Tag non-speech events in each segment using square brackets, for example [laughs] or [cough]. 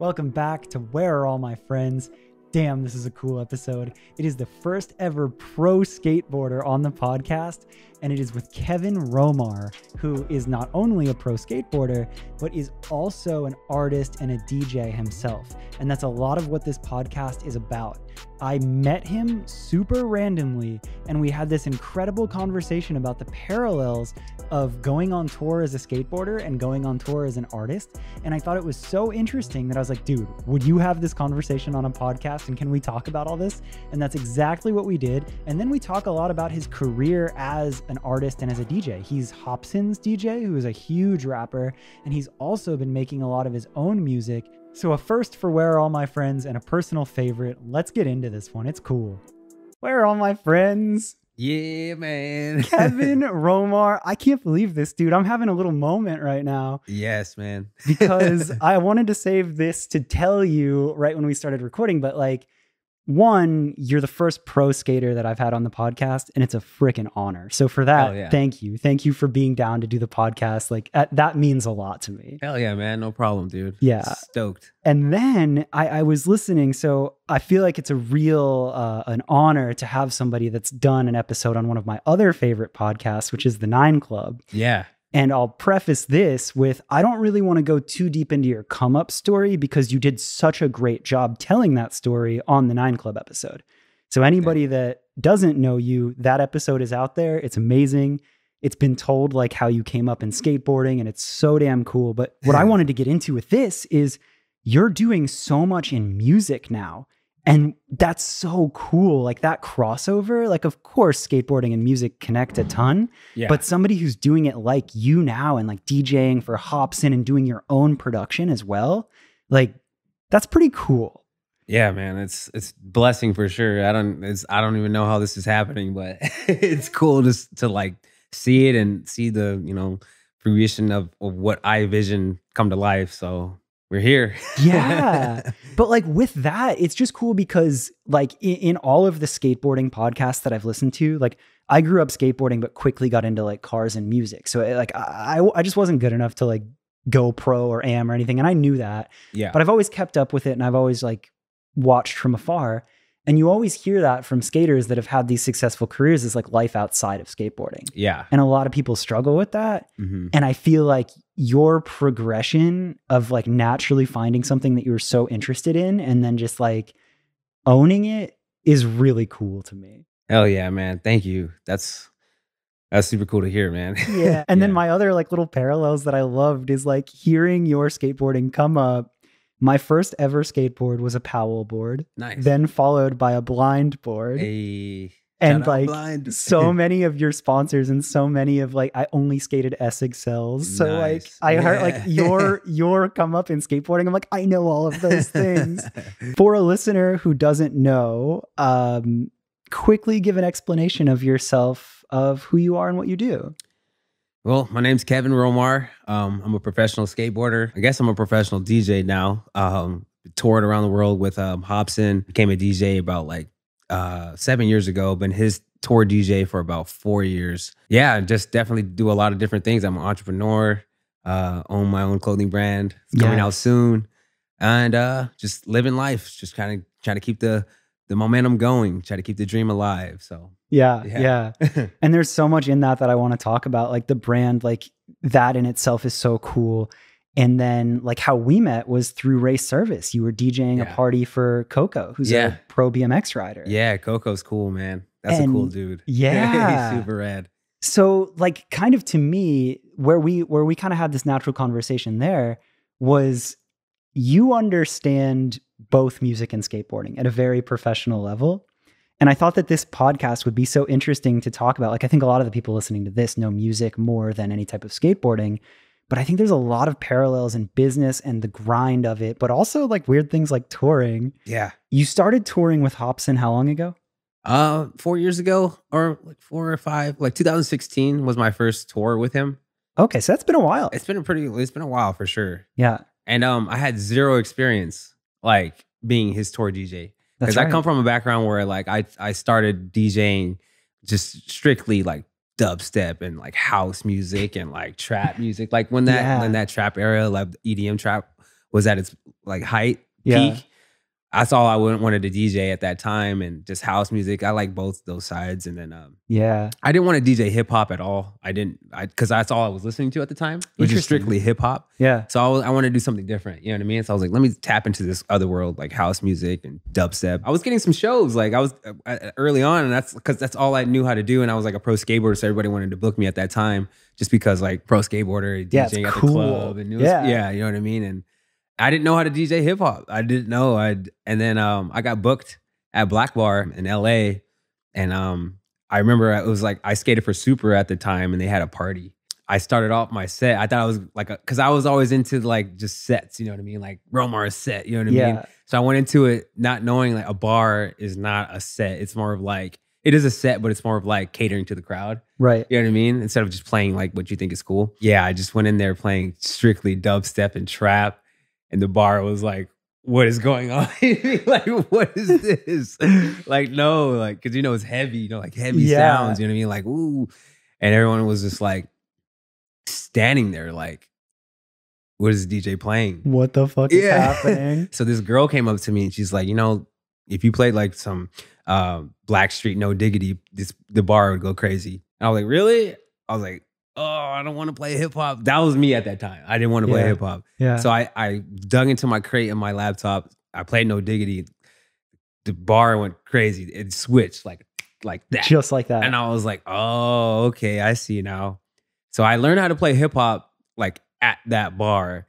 Welcome back to Where Are All My Friends? Damn, this is a cool episode. It is the first ever pro skateboarder on the podcast, and it is with Kevin Romar, who is not only a pro skateboarder, but is also an artist and a DJ himself. And that's a lot of what this podcast is about. I met him super randomly, and we had this incredible conversation about the parallels of going on tour as a skateboarder and going on tour as an artist. And I thought it was so interesting that I was like, dude, would you have this conversation on a podcast? And can we talk about all this? And that's exactly what we did. And then we talk a lot about his career as an artist and as a DJ. He's Hopsin's DJ, who is a huge rapper, and he's also been making a lot of his own music. So, a first for Where Are All My Friends and a personal favorite. Let's get into this one. It's cool. Where are all my friends? Yeah, man. [laughs] Kevin Romar. I can't believe this, dude. I'm having a little moment right now yes, man. [laughs] because I wanted to save this to tell you right when we started recording, but like, one, you're the first pro skater that I've had on the podcast, and it's a freaking honor. So for that, yeah. thank you. Thank you for being down to do the podcast. Like that, that means a lot to me. Hell yeah, man. No problem, dude. Yeah. Stoked. And then I, I was listening, so I feel like it's a real uh, an honor to have somebody that's done an episode on one of my other favorite podcasts, which is the Nine Club. Yeah. And I'll preface this with I don't really want to go too deep into your come up story because you did such a great job telling that story on the Nine Club episode. So, anybody that doesn't know you, that episode is out there. It's amazing. It's been told like how you came up in skateboarding and it's so damn cool. But what I wanted to get into with this is you're doing so much in music now. And that's so cool. Like that crossover, like, of course, skateboarding and music connect a ton Yeah. but somebody who's doing it like you now and like DJing for Hopsin and doing your own production as well, like that's pretty cool. yeah, man. It's it's blessing for sure. I don't it's I don't even know how this is happening, but [laughs] it's cool just to like see it and see the, you know, fruition of, of what I vision come to life. So we're here. Yeah. [laughs] but like with that, it's just cool because like in, in all of the skateboarding podcasts that I've listened to, like I grew up skateboarding, but quickly got into like cars and music. So it, like I, I just wasn't good enough to like go pro or am or anything. And I knew that. yeah. but I've always kept up with it and I've always like watched from afar. And you always hear that from skaters that have had these successful careers is like life outside of skateboarding. yeah. And a lot of people struggle with that. hmm And I feel like your progression of like naturally finding something that you were so interested in and then just like owning it is really cool to me. Hell yeah, man. Thank you. That's that's super cool to hear, man. Yeah. [laughs] And then my other like little parallels that I loved is like hearing your skateboarding come up. My first ever skateboard was a Powell board. nice. then followed by a blind board. Hey, and shout like blind. so many of your sponsors and so many of like I only skated Essex cells. So like Nice. I heard like your [laughs] your come up in skateboarding. I'm like, I know all of those things. [laughs] For a listener who doesn't know, um, quickly give an explanation of yourself of who you are and what you do. Well, my name's Kevin Romar. Um, I'm a professional skateboarder. I guess I'm a professional DJ now. Um, toured around the world with um, Hopsin. Became a DJ about like uh, seven years ago. Been his tour DJ for about four years. Yeah, just definitely do a lot of different things. I'm an entrepreneur. Uh, own my own clothing brand. It's coming Yeah. out soon, and uh, just living life. Just kind of trying to keep the the momentum going. Try to keep the dream alive. So Yeah, yeah. yeah. [laughs] And there's so much in that that I want to talk about. Like the brand, like that in itself is so cool. And then like how we met was through race service. You were DJing Yeah. a party for Coco, who's Yeah. a pro BMX rider. Yeah, Coco's cool, man. That's a cool dude. [laughs] Yeah. He's super rad. So like kind of to me, where we where we kind of had this natural conversation there was you understand both music and skateboarding at a very professional level. And I thought that this podcast would be so interesting to talk about. Like, I think a lot of the people listening to this know music more than any type of skateboarding. But I think there's a lot of parallels in business and the grind of it, but also like weird things like touring. Yeah. You started touring with Hopsin how long ago? Uh, four years ago, or like four or five, like 2016 was my first tour with him. Okay, so that's been a while. It's been a pretty, it's been a while for sure. Yeah, And um, I had zero experience like being his tour DJ because right. I come from a background where like I I started DJing just strictly like dubstep and like house music and like trap music. Like when that Yeah. when that trap era, like EDM trap was at its like height Yeah. peak. That's all I wouldn't wanted to DJ at that time, and just house music. I like both those sides, and then um, Yeah. I didn't want to DJ hip hop at all. I didn't, I because that's all I was listening to at the time, which is strictly hip hop. Yeah. So I, was, I wanted to do something different. You know what I mean? So I was like, let me tap into this other world, like house music and dubstep. I was getting some shows, like I was uh, uh, early on, and that's because that's all I knew how to do. And I was like a pro skateboarder, so everybody wanted to book me at that time, just because like pro skateboarder, Yeah, DJing at cool. the club, and was, Yeah. yeah, you know what I mean. And I didn't know how to DJ hip hop. I didn't know. I and then um I got booked at Black Bar in L.A. And um I remember it was like I skated for Supra at the time, and they had a party. I started off my set. I thought I was like, because I was always into like just sets, you know what I mean, like Romar's set, you know what I mean. Yeah. So I went into it not knowing like a bar is not a set. It's more of like it is a set, but it's more of like catering to the crowd. Right. You know what I mean? Instead of just playing like what you think is cool. Yeah, I just went in there playing strictly dubstep and trap, and the bar was like, "What is going on? [laughs] [laughs] like, what is this? like, no, like, because you know it's heavy, you know, like heavy Yeah. sounds. You know what I mean? Like, ooh, and everyone was just like standing there, like, what is DJ playing? What the fuck is Yeah. happening? [laughs] So this girl came up to me and she's like, you know, if you played like some uh, Blackstreet No Diggity, this the bar would go crazy. And I was like, really? I was like, oh, I don't want to play hip hop. That was me at that time. I didn't want to play Yeah. hip hop. Yeah. So I I dug into my crate and my laptop. I played No Diggity. The bar went crazy. It switched like like that. Just like that. And I was like, oh, okay, I see now. So I learned how to play hip hop like at that bar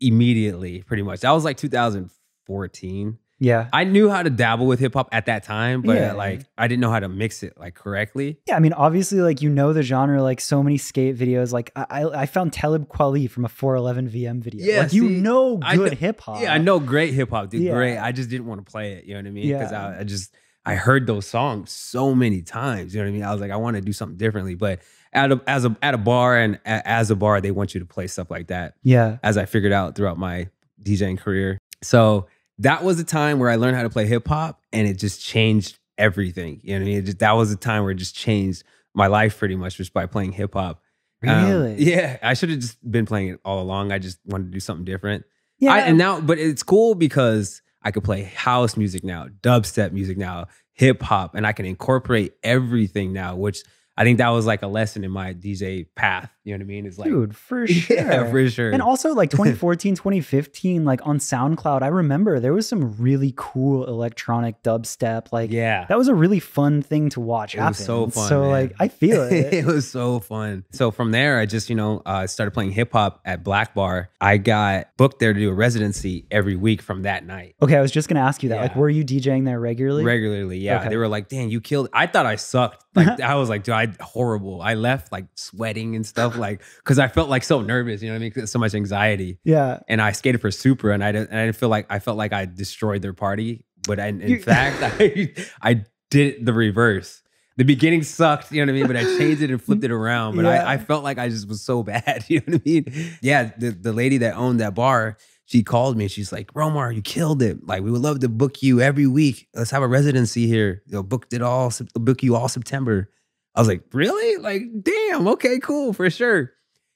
immediately, pretty much. That was like 2014. Yeah. I knew how to dabble with hip hop at that time, but Yeah. like I didn't know how to mix it like correctly. Yeah, I mean, obviously, like you know the genre, like so many skate videos. Like I, I I found Talib Kweli from a 411 VM video. Yeah, like you know good hip hop. Yeah, I know great hip hop, dude. Yeah. Great. I just didn't want to play it. You know what I mean? Because Yeah. I, I just I heard those songs so many times. You know what I mean? I was like, I want to do something differently. But at a, as a at a bar and a, as a bar, they want you to play stuff like that. Yeah. as I figured out throughout my DJing career. So that was a time where I learned how to play hip hop and it just changed everything. You know what I mean? It just, that was a time where it just changed my life pretty much just by playing hip hop. Um, Really? yeah. I should have just been playing it all along. I just wanted to do something different. Yeah. I, and now, but it's cool because I could play house music now, dubstep music now, hip hop, and I can incorporate everything now, which I think that was like a lesson in my DJ path. You know what I mean? It's like, Dude, for [laughs] sure. yeah, for sure. And also like [laughs] 2014, 2015, like on SoundCloud, I remember there was some really cool electronic dubstep. Like yeah. that was a really fun thing to watch It happen. was so fun, So man. like I feel [laughs] it. it was so fun. So from there, I just, you know, uh, started playing hip hop at Black Bar. I got booked there to do a residency every week from that night. okay, I was just gonna ask you that. Like, were you DJing there regularly? Regularly, yeah. Okay. They were like, "Damn, you killed." I thought I sucked. Like I was like, "Dude, I horrible." I left like sweating and stuff, like because I felt like so nervous. You know what I mean? So much anxiety. yeah. And I skated for Supra, and I didn't. And I didn't feel like I felt like I destroyed their party, but I, in [laughs] fact, I I did the reverse. The beginning sucked, you know what I mean? But I changed it and [laughs] flipped it around. But Yeah. I, I felt like I just was so bad, [laughs] you know what I mean? Yeah, the, the lady that owned that bar, she called me. She's like, Romar, you killed it. Like, we would love to book you every week. Let's have a residency here. You know, booked it all, book you all September. I was like, really? Like, damn, okay, cool, for sure.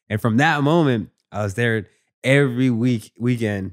And from that moment, I was there every week, weekend,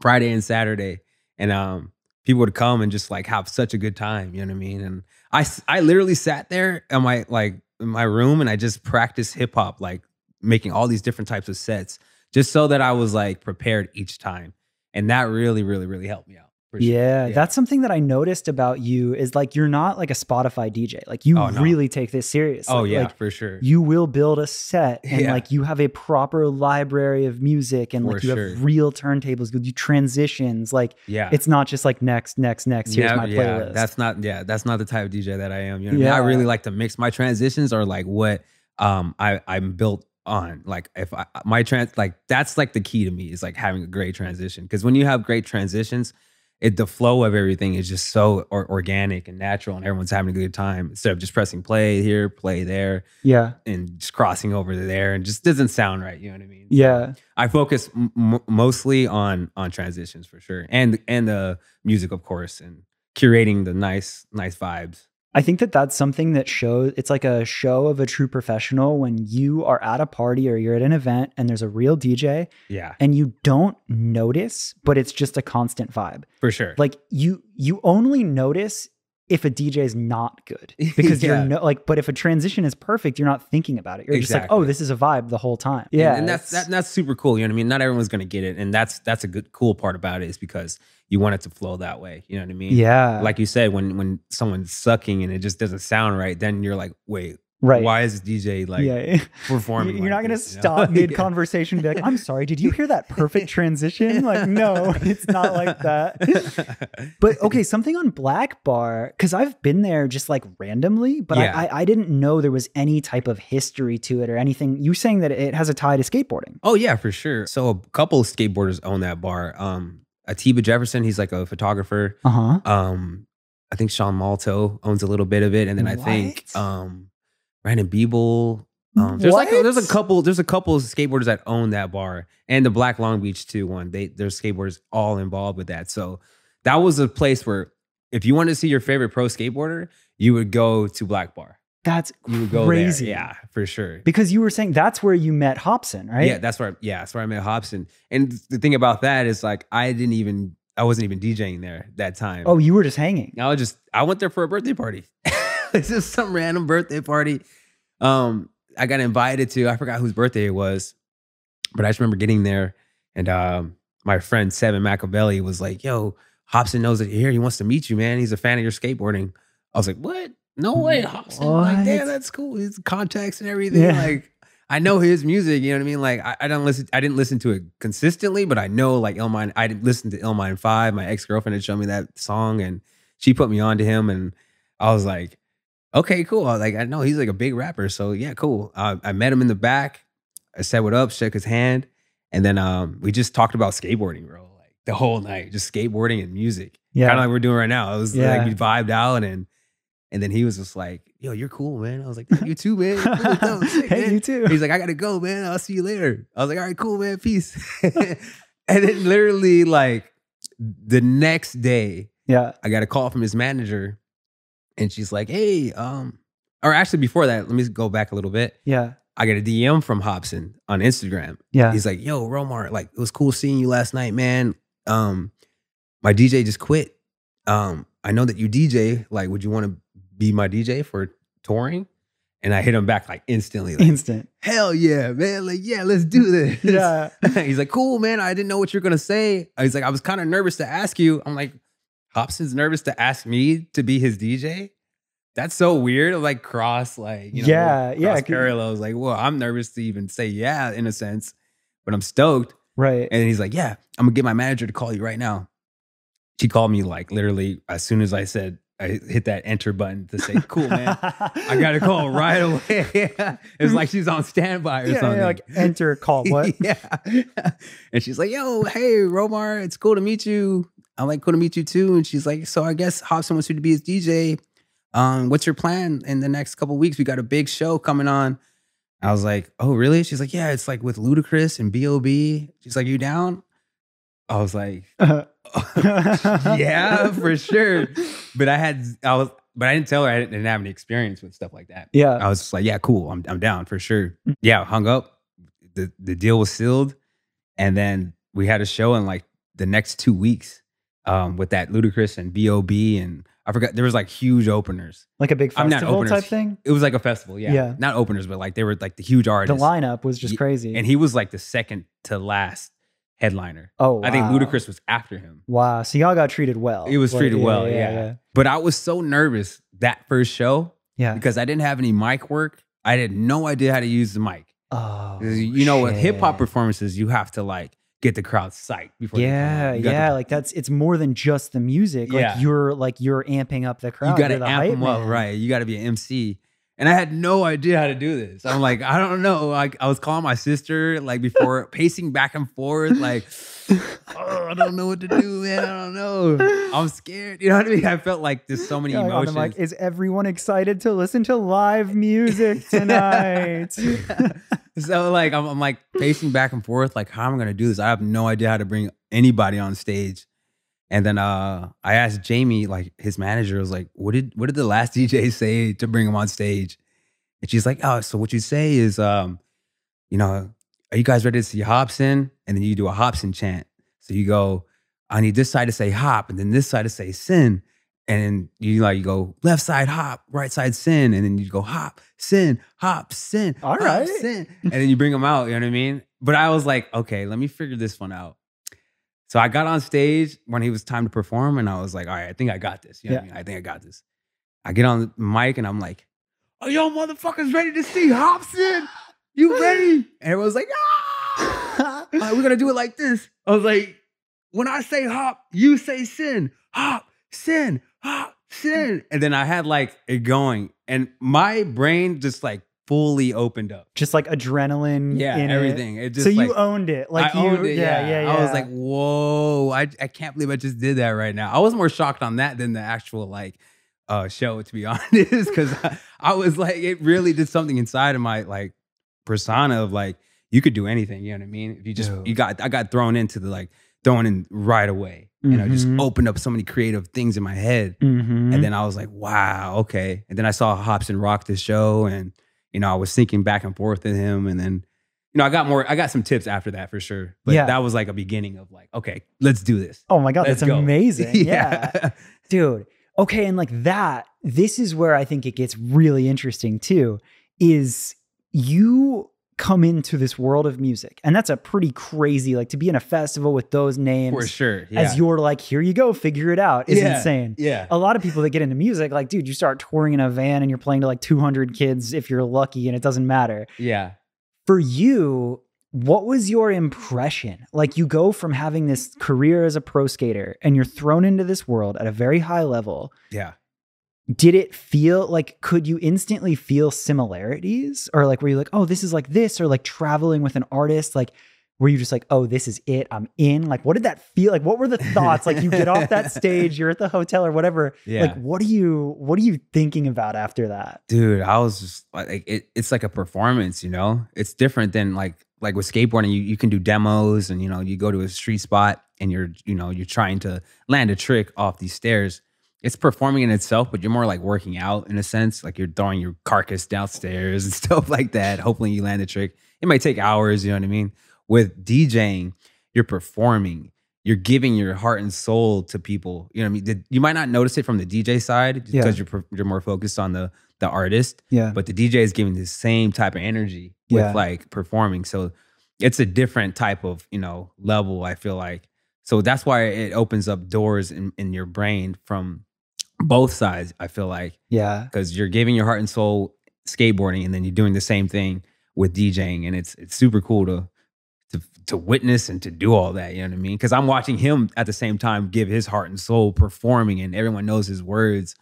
Friday and Saturday. And um, people would come and just like have such a good time. You know what I mean? And I, I literally sat there in my like in my room and I just practiced hip hop, like making all these different types of sets, just so that I was like prepared each time. And that really, really, really helped me out. For sure. Yeah, that's something that I noticed about you is like you're not like a Spotify DJ. Like you Oh, no. really take this serious. Oh Like- yeah, like, for sure. you will build a set and Yeah. like you have a proper library of music and like you sure. have real turntables, you do transitions. Like yeah. it's not just like next, next, next. Here's Yeah, my yeah, playlist. that's not yeah, that's not the type of DJ that I am. You know what I mean? I really like to mix my transitions or like what um I I'm built on. Like if I my trans like that's like the key to me is like having a great transition because when you have great transitions, it the flow of everything is just so or, organic and natural and everyone's having a good time instead of just pressing play here, play there yeah, and just crossing over to there and just doesn't sound right, you know what I mean? yeah, I focus m- mostly on on transitions for sure, and and the music, of course, and curating the nice nice vibes. I think that that's something that shows it's like a show of a true professional when you are at a party or you're at an event and there's a real DJ Yeah, and you don't notice, but it's just a constant vibe. for sure. Like you you only notice if a DJ is not good because [laughs] Yeah. you're no, like but if a transition is perfect, you're not thinking about it. You're just like, "Oh, this is a vibe the whole time." Yeah. and, that's that, that's super cool. You know what I mean? Not everyone's gonna get it, and that's that's a good cool part about it is because you want it to flow that way. You know what I mean? yeah. Like you said, when when someone's sucking and it just doesn't sound right, then you're like, wait, right. why is this DJ like yeah. [laughs] performing? You're like not going to this, you know? stop mid [laughs] conversation and be like, I'm sorry, did you hear that perfect transition? Like, no, [laughs] it's not like that. But okay, something on Black Bar, because I've been there just like randomly, but Yeah. I, I, I didn't know there was any type of history to it or anything. You saying that it has a tie to skateboarding. Oh yeah, for sure. So a couple of skateboarders own that bar. Um, Atiba Jefferson, he's like a photographer. Uh huh. Um, I think Sean Malto owns a little bit of it, and then I think um, Brandon Biebel. Um, there's like a, there's a couple there's a couple of skateboarders that own that bar, and the Black Long Beach too one. They there's skateboarders all involved with that. So that was a place where if you wanted to see your favorite pro skateboarder, you would go to Black Bar. That's You would go crazy. there. Yeah, for sure. Because you were saying that's where you met Hopsin, right? Yeah, that's where I, yeah, that's where I met Hopsin. And the thing about that is like I didn't even I wasn't even DJing there that time. oh, you were just hanging. I was just I went there for a birthday party. [laughs] it's just some random birthday party. Um, I got invited to. I forgot whose birthday it was, but I just remember getting there, and um, my friend Seven Machiavelli was like, "Yo, Hopsin knows that you're here. He wants to meet you, man. He's a fan of your skateboarding." I was like, "What? No way, Hopsin!" Like, What? damn, that's cool. His contacts and everything. Yeah. Like, I know his music. You know what I mean? Like, I, I don't listen. I didn't listen to it consistently, but I know like Illmind. I did listen to Illmind Five. My ex girlfriend had shown me that song, and she put me on to him, and I was like, okay, cool. I like, I know he's like a big rapper, so yeah, cool. Uh, I met him in the back. I said what up, shook his hand, and then um, we just talked about skateboarding, bro. Like the whole night, just skateboarding and music, Yeah. kind of like we're doing right now. It was Yeah. like we vibed out, and and then he was just like, "Yo, you're cool, man." I was like, "You too, man." Cool. Sick, [laughs] hey, man." you too. He's like, I gotta go, man. I'll see you later. I was like, all right, cool, man. Peace. [laughs] and then literally, like the next day, yeah. I got a call from his manager, and she's like, hey, um, or actually before that, let me go back a little bit. Yeah. I got a DM from Hopsin on Instagram. Yeah. He's like, yo, Romar, like it was cool seeing you last night, man. Um, my DJ just quit. Um, I know that you DJ. Like, would you want to be my DJ for touring? And I hit him back like instantly, like, Instant. hell yeah, man. Like, yeah, let's do this. Yeah. [laughs] He's like, cool, man. I didn't know what you're gonna say. He's like, I was kind of nervous to ask you. I'm like, Hopsin's nervous to ask me to be his DJ. That's so weird. Like cross, like you know, Yeah, yeah, cross c- parallels. Like, well, I'm nervous to even say yeah in a sense, but I'm stoked. Right. And he's like, yeah, I'm gonna get my manager to call you right now. She called me like literally as soon as I said I hit that enter button to say, cool, man. I got a call [laughs] right away. [laughs] it's like she's on standby or yeah, something. yeah, like enter call. [laughs] What? yeah. and she's like, yo, hey, Romar, it's cool to meet you. I'm like, cool to meet you too. And she's like, so I guess Hopsin wants you to be his DJ. Um, what's your plan in the next couple weeks? We got a big show coming on. I was like, oh, really? She's like, yeah, it's like with Ludacris and B.O.B. She's like, you down? I was like, [laughs] yeah, for sure. But I had, I was, but I didn't tell her I didn't have any experience with stuff like that. yeah. I was just like, yeah, cool. I'm I'm down for sure. Yeah, hung up. The the deal was sealed. And then we had a show in like the next two weeks um with that Ludacris and B.O.B. and I forgot there was like huge openers. Like a big I'm not festival openers. type thing. It was like a festival, yeah. Yeah. Not openers, but like they were like the huge artists. The lineup was just crazy. And he was like the second to last headliner. oh, I think. Ludacris was after him. Wow. So y'all got treated well. It was Like, treated well, Yeah. yeah. But I was so nervous that first show Yeah. because I didn't have any mic work. I had no idea how to use the mic. Oh. you know, with hip hop performances, you have to like get the crowd psyched before. Yeah. Yeah, to- like that's it's more than just the music. Like Yeah. you're like you're amping up the crowd. you gotta the amp them up, right? You got to be an MC. And I had no idea how to do this. I'm like, I don't know. Like, I was calling my sister like before, [laughs] pacing back and forth, like, oh, I don't know what to do, man. I don't know. I'm scared. You know what I mean? I felt like there's so many Yeah, like emotions. mic, is everyone excited to listen to live music [laughs] tonight? [laughs] so like I'm, I'm like pacing back and forth, like how am I gonna do this? I have no idea how to bring anybody on stage. And then uh, I asked Jamie, like his manager, was like, "What did what did the last [laughs] DJ say to bring him on stage?" And she's like, "Oh, so what you say is, um, you know, are you guys ready to see Hopsin?" And then you do a Hopsin chant. So you go, "I need this side to say hop, and then this side to say sin." And you like you go left side hop, right side sin, and then you go hop, sin, hop, sin, All hop, right. sin, [laughs] and then you bring them out. You know what I mean? But I was like, okay, let me figure this one out. So I got on stage when he was time to perform, and I was like, all right, I think I got this. You know what I Yeah. mean? I think I got this. I get on the mic and I'm like, are y'all motherfuckers ready to see Hopsin? You ready? [laughs] And everyone's like, ah! [laughs] Right, we're gonna do it like this. I was like, when I say hop, you say sin. Hop, sin, hop, sin. And then I had like it going, and my brain just like fully opened up. Just like adrenaline. Yeah, in it. everything. It just so you owned it. Like I you, owned it, yeah, yeah, yeah. I was like, whoa, I, I can't believe I just did that right now. I was more shocked on that than the actual like uh show, to be [laughs] honest, because I, I was like, it really did something inside of my like persona of like you could do anything. You know what I mean? If you just Dude. you got, I got thrown into the like throwing in right away. You know, just Mhm. opened up so many creative things in my head. Mhm. And then I was like, wow, okay. And then I saw Hopsin rock the show and, you know, I was thinking back and forth with him. And then, you know, I got more, I got some tips after that for sure. But Yeah. that was like a beginning of like, okay, let's do this. oh my god, Let's that's go. amazing. [laughs] yeah. dude okay and like that this is where i think it gets really interesting too is you come into this world of music and that's a pretty crazy like to be in a festival with those names for sure. Yeah. as you're like here you go figure it out is Yeah. insane yeah. a lot of people that get into music like dude you start touring in a van and you're playing to like 200 kids if you're lucky and it doesn't matter Yeah. for you, what was your impression? Like you go from having this career as a pro skater and you're thrown into this world at a very high level. Yeah. Did it feel like could you instantly feel similarities or like were you like, "Oh, this is like this" or like traveling with an artist like were you just like, "Oh, this is it. I'm in." Like what did that feel like? What were the thoughts? like you get off that [laughs] stage, you're at the hotel or whatever. Yeah. Like what are you what are you thinking about after that? Dude, I was just like, it, it's like a performance, you know? It's different than like, like with skateboarding, you, you can do demos and, you know, you go to a street spot and you're, you know, you're trying to land a trick off these stairs. It's performing in itself, but you're more like working out in a sense. Like you're throwing your carcass downstairs [laughs] and stuff like that. Hopefully you land a trick. It might take hours, you know what I mean? With DJing, you're performing, you're giving your heart and soul to people. You know what I mean? You might not notice it from the DJ side Yeah. because you're, you're more focused on the, the artist Yeah. but the DJ is giving the same type of energy with Yeah. like performing. So it's a different type of, you know, level, I feel like. So that's why it opens up doors in, in your brain from both sides, I feel like, Yeah. because you're giving your heart and soul skateboarding and then you're doing the same thing with DJing. And it's it's super cool to to to witness and to do all that. You know what I mean? Because I'm watching him at the same time give his heart and soul performing, and everyone knows his words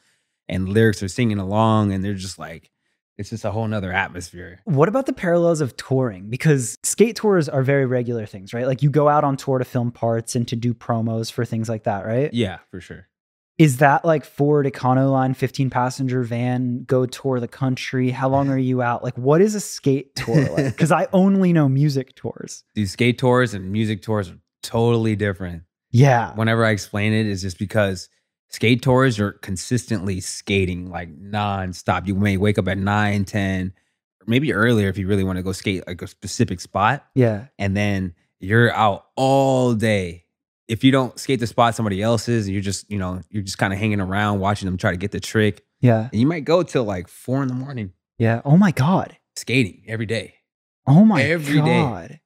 and lyrics are singing along, and they're just like, it's just a whole nother atmosphere. What about the parallels of touring? Because skate tours are very regular things, right? Like you go out on tour to film parts and to do promos for things like that, right? Yeah, for sure. Is that like Ford Econoline 15 passenger van, go tour the country? How long are you out? Like, what is a skate tour like? [laughs] Because I only know music tours. These skate tours and music tours are totally different. Yeah. Whenever I explain it, it's just because skate tours you're consistently skating like nonstop. You may wake up at 9, 10, maybe earlier if you really want to go skate like a specific spot. Yeah. and then you're out all day. If you don't skate the spot somebody else's, and you're just, you know, you're just kind of hanging around watching them try to get the trick. Yeah. And you might go till like four in the morning Yeah. Oh my God. skating every day. Oh my Every day. God.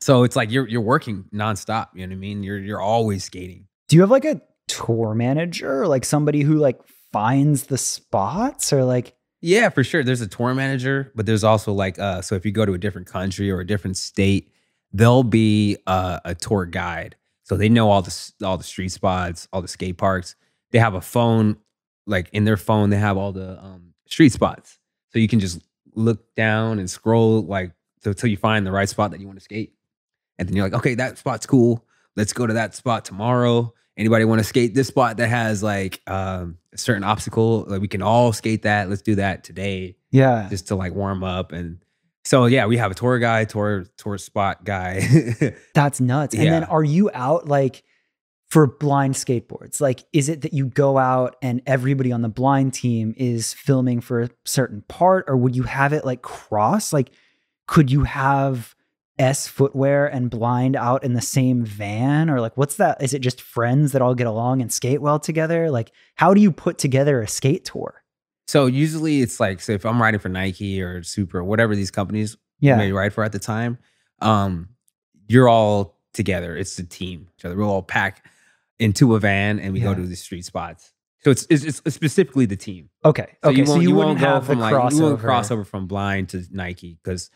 So it's like you're you're working nonstop. You know what I mean? You're you're always skating. Do you have like a tour manager, like somebody who like finds the spots or like, Yeah, for sure. There's a tour manager, but there's also like uh so if you go to a different country or a different state, there'll be uh, a tour guide. So they know all the all the street spots, all the skate parks. They have a phone like in their phone they have all the um street spots. So you can just look down and scroll like until you find the right spot that you want to skate. And then you're like, "Okay, that spot's cool. Let's go to that spot tomorrow." Anybody want to skate this spot that has like um, a certain obstacle? Like we can all skate that. Let's do that today yeah. just to like warm up and so yeah we have a tour guy tour tour spot guy [laughs] That's nuts. And then are you out like for blind skateboards? Like, is it that you go out and everybody on the blind team is filming for a certain part, or would you have it like cross? Like, could you have S footwear and blind out in the same van? Or like, what's that? Is it just friends that all get along and skate well together? Like, how do you put together a skate tour? So usually it's like, so if I'm riding for Nike or Supra or whatever these companies Yeah. may ride for at the time, um, you're all together. It's the team. So we'll all pack into a van and we Yeah. go to the street spots. So it's it's, it's specifically the team. Okay. So okay. you so won't, you, you wouldn't won't go have from like crossover. you won't crossover from blind to Nike because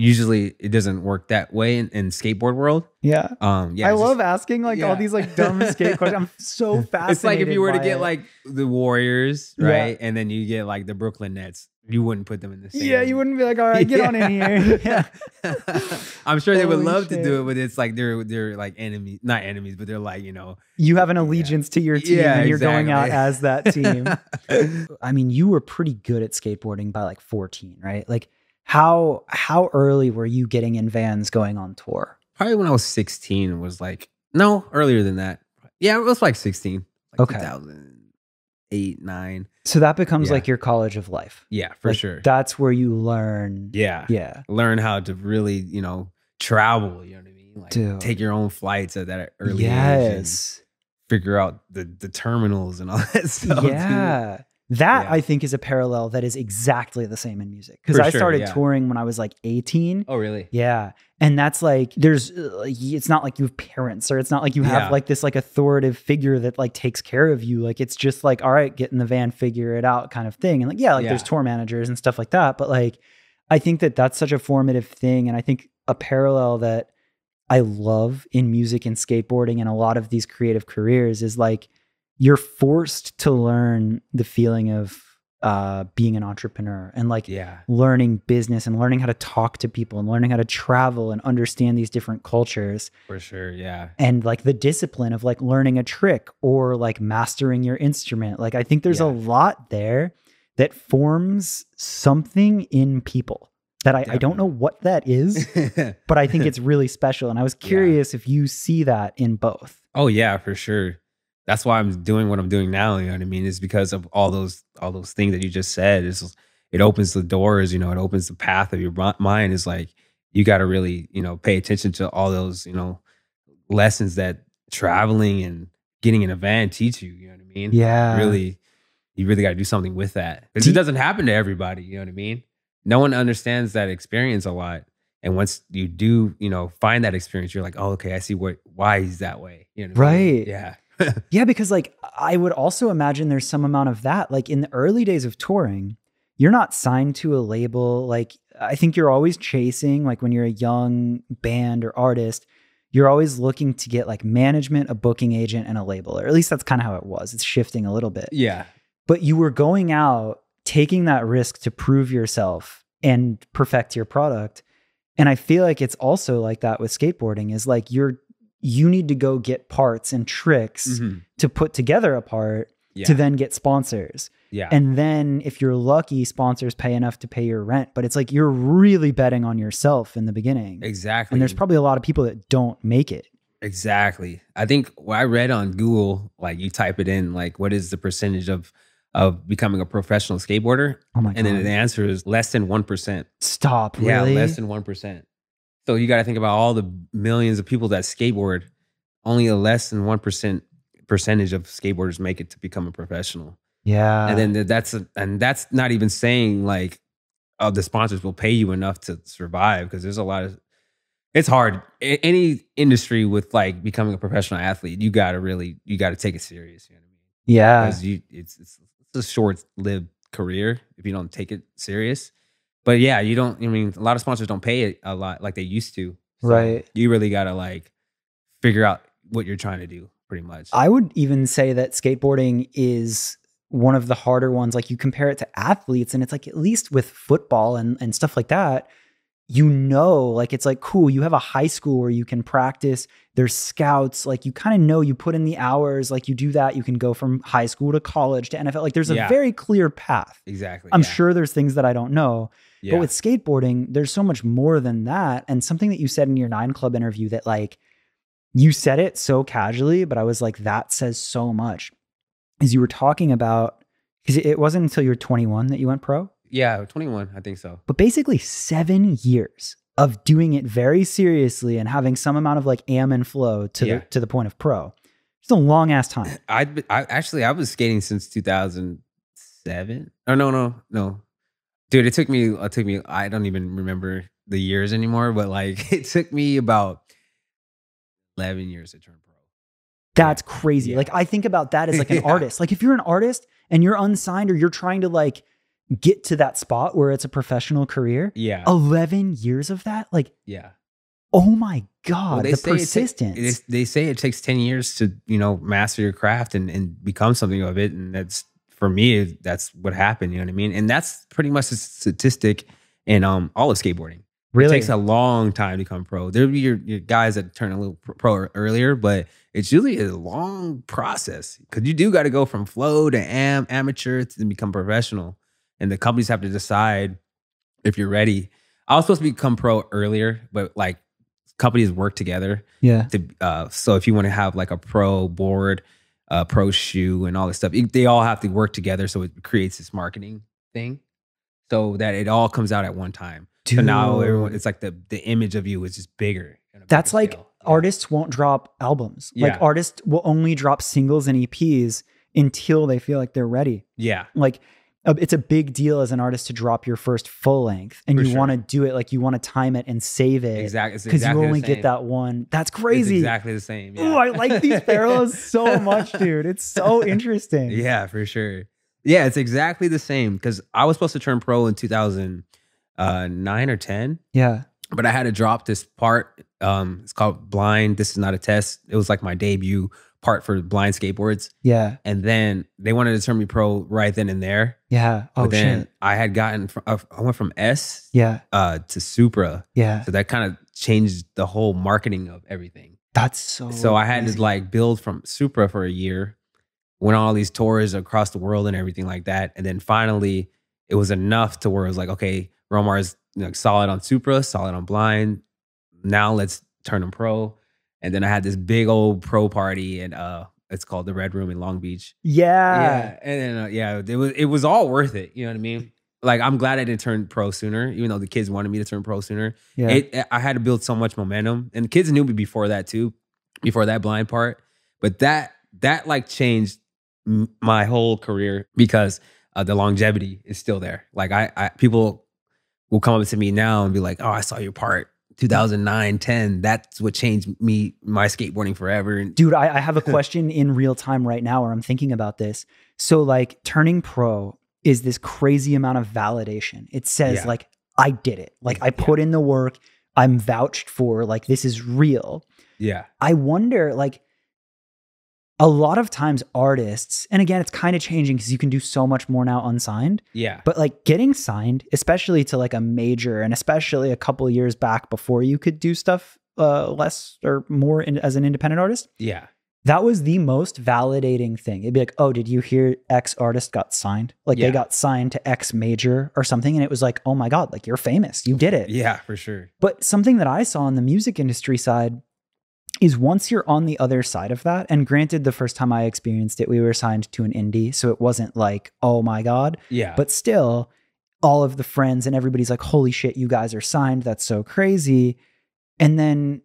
usually it doesn't work that way in, in skateboard world. Yeah. Um, yeah, I it's just- love asking like all these like dumb [laughs] skate questions. I'm so fascinated. It's like if you were to get it. like the Warriors, Yeah. right, and then you get like the Brooklyn Nets, you wouldn't put them in the same. Yeah, you wouldn't be like, all right, get on in [laughs] here. [laughs] Yeah. I'm sure they would love to do it, but it's like they're they're like enemies, not enemies, but they're like you know. You have an allegiance to your team Yeah, and you're going out as that team. I mean, you were pretty good at skateboarding by like 14, right? Like how how early were you getting in vans going on tour? Probably when I was 16 was like no earlier than that. Yeah, it was like 16. Like Okay. 2008, nine. So that becomes Yeah. like your college of life. Yeah, for Like, sure. That's where you learn. yeah. Yeah. learn how to really, you know, travel. You know what I mean? Like Dude. take your own flights at that early age yes. figure out the the terminals and all [laughs] that stuff. yeah. That Yeah. I think is a parallel that is exactly the same in music. Because I sure, started yeah. touring when I was like 18. Oh, really? Yeah. And that's like, there's, uh, it's not like you have parents or it's not like you have Yeah. like this like authoritative figure that like takes care of you. Like, it's just like, all right, get in the van, figure it out kind of thing. And like, yeah, like there's tour managers and stuff like that. But like, I think that that's such a formative thing. And I think a parallel that I love in music and skateboarding and a lot of these creative careers is like, you're forced to learn the feeling of uh, being an entrepreneur and like Yeah. learning business and learning how to talk to people and learning how to travel and understand these different cultures For sure. Yeah. and like the discipline of like learning a trick or like mastering your instrument like i think there's a lot there that forms something in people that I, I don't know what that is [laughs] but i think it's really special and i was Yeah. curious if you see that in both oh yeah, for sure. That's why I'm doing what I'm doing now. You know what I mean? Is because of all those all those things that you just said. It's it opens the doors. You know, it opens the path of your mind. Is like you got to really you know pay attention to all those you know lessons that traveling and getting in a van teach you. You know what I mean? yeah really you really got to do something with that because it doesn't happen to everybody you know what i mean no one understands that experience a lot and once you do you know find that experience you're like oh okay i see what why he's that way you know what I mean? Right. yeah [laughs] Yeah, because like I would also imagine there's some amount of that. Like in the early days of touring, you're not signed to a label. Like I think you're always chasing, like when you're a young band or artist, you're always looking to get like management, a booking agent, and a label. Or at least that's kind of how it was. It's shifting a little bit. yeah But you were going out, taking that risk to prove yourself and perfect your product. And I feel like it's also like that with skateboarding is like you're you need to go get parts and tricks Mhm. to put together a part yeah to then get sponsors. yeah And then if you're lucky, sponsors pay enough to pay your rent. But it's like you're really betting on yourself in the beginning. exactly And there's probably a lot of people that don't make it. Exactly. I think what I read on Google, like you type it in, like what is the percentage of of becoming a professional skateboarder, Oh my and then the answer is less than one percent. Stop. Really? Yeah, less than one percent. So you got to think about all the millions of people that skateboard. Only a less than one percent percentage of skateboarders make it to become a professional, yeah. and then that's and that's not even saying like, oh, the sponsors will pay you enough to survive because there's a lot of. It's hard. A- Any industry with like becoming a professional athlete, you got to really you got to take it serious. You know what I mean? yeah. because you it's, it's it's a short lived career if you don't take it serious. But yeah, you don't. I mean, a lot of sponsors don't pay it a lot like they used to. So Right. You really gotta like figure out what you're trying to do, pretty much. I would even say that skateboarding is one of the harder ones. Like you compare it to athletes, and it's like at least with football and, and stuff like that, you know, like it's like cool. You have a high school where you can practice. There's scouts. Like you kind of know you put in the hours. Like you do that. You can go from high school to college to NFL. Like there's a Yeah. very clear path. exactly. I'm yeah. sure there's things that I don't know. Yeah. But with skateboarding, there's so much more than that. And something that you said in your Nine Club interview that like you said it so casually, but I was like, that says so much. As you were talking about, because it wasn't until you were 21 that you went pro, Yeah, 21, I think so. but basically seven years of doing it very seriously and having some amount of like am and flow to Yeah. the to the point of pro. It's a long ass time. [clears throat] I I actually I was skating since 2007. Oh no no no, dude! It took me it took me I don't even remember the years anymore, but like [laughs] it took me about 11 years to turn pro. That's crazy. Yeah. Like I think about that as like an [laughs] artist. Like if you're an artist and you're unsigned or you're trying to like get to that spot where it's a professional career, Yeah, 11 years of that, like yeah. oh my god, Well, the say it ta- persistence. it they say it takes 10 years to you know master your craft and and become something of it, and that's for me that's what happened. You know what I mean? And that's pretty much a statistic in um all of skateboarding. really It takes a long time to become pro. There'll be your, your guys that turn a little pro- pro earlier, but it's usually a long process because you do got to go from flow to am amateur to become professional, and the companies have to decide if you're ready. I was supposed to become pro earlier, but like companies work together yeah. to uh, so if you want to have like a pro board, uh, pro shoe, and all this stuff, it- they all have to work together. So it creates this marketing thing, so that it all comes out at one time. So now everyone, it's like the the image of you is just bigger. That's bigger like scale. Artists won't drop albums. Like Yeah. artists will only drop singles and EPs until they feel like they're ready. Yeah, Like it's a big deal as an artist to drop your first full length and For you sure. want to do it like you want to time it and save it exactly. It's because exactly you only get that one. That's It's crazy. exactly the same. Ooh, yeah. I like these [laughs] parallels so much, dude. It's so [laughs] interesting. Yeah, for sure. Yeah, it's exactly the same because I was supposed to turn pro in 2009 or 10, Yeah. but I had to drop this part. Um, it's called Blind. This is not a test. It was like my debut part for blind skateboards, Yeah. and then they wanted to turn me pro right then and there. Yeah. Oh but then shit. I had gotten, fr- uh, I went from S Yeah. uh, to Supra, Yeah. so that kind of changed the whole marketing of everything. That's so so I had crazy. to like build from Supra for a year, went on all these tours across the world and everything like that, and then finally it was enough to where it was like, okay, Romar is you know, solid on Supra, solid on Blind. Now let's turn him pro. And then I had this big old pro party, and uh, it's called the Red Room in Long Beach. Yeah. Yeah. and then uh, yeah, it was it was all worth it. You know what I mean? Like I'm glad I didn't turn pro sooner, even though the kids wanted me to turn pro sooner Yeah. it I had to build so much momentum, and the kids knew me before that too, before that blind part. But that that like changed my whole career because uh, the longevity is still there. Like I, I people will come up to me now and be like, "Oh, I saw your part 2009, 10. That's what changed me my skateboarding forever." Dude, I, I have a [laughs] question in real time right now where I'm thinking about this. So, like, turning pro is this crazy amount of validation. It says, Yeah. like, I did it. Like, I Yeah. put in the work. I'm vouched for. Like, this is real. yeah, I wonder, like, a lot of times artists, and again, it's kind of changing because you can do so much more now unsigned, yeah, but like getting signed, especially to like a major, and especially a couple of years back before you could do stuff uh, less or more in, as an independent artist, yeah, that was the most validating thing. It'd be like, oh, did you hear X artist got signed? Like Yeah. they got signed to X major or something. And it was like, oh my God, like you're famous. You did it. yeah, for sure. But something that I saw on the music industry side is once you're on the other side of that, and granted, the first time I experienced it, we were signed to an indie. So it wasn't like, oh my God. Yeah, But still, all of the friends and everybody's like, holy shit, you guys are signed. That's so crazy. And then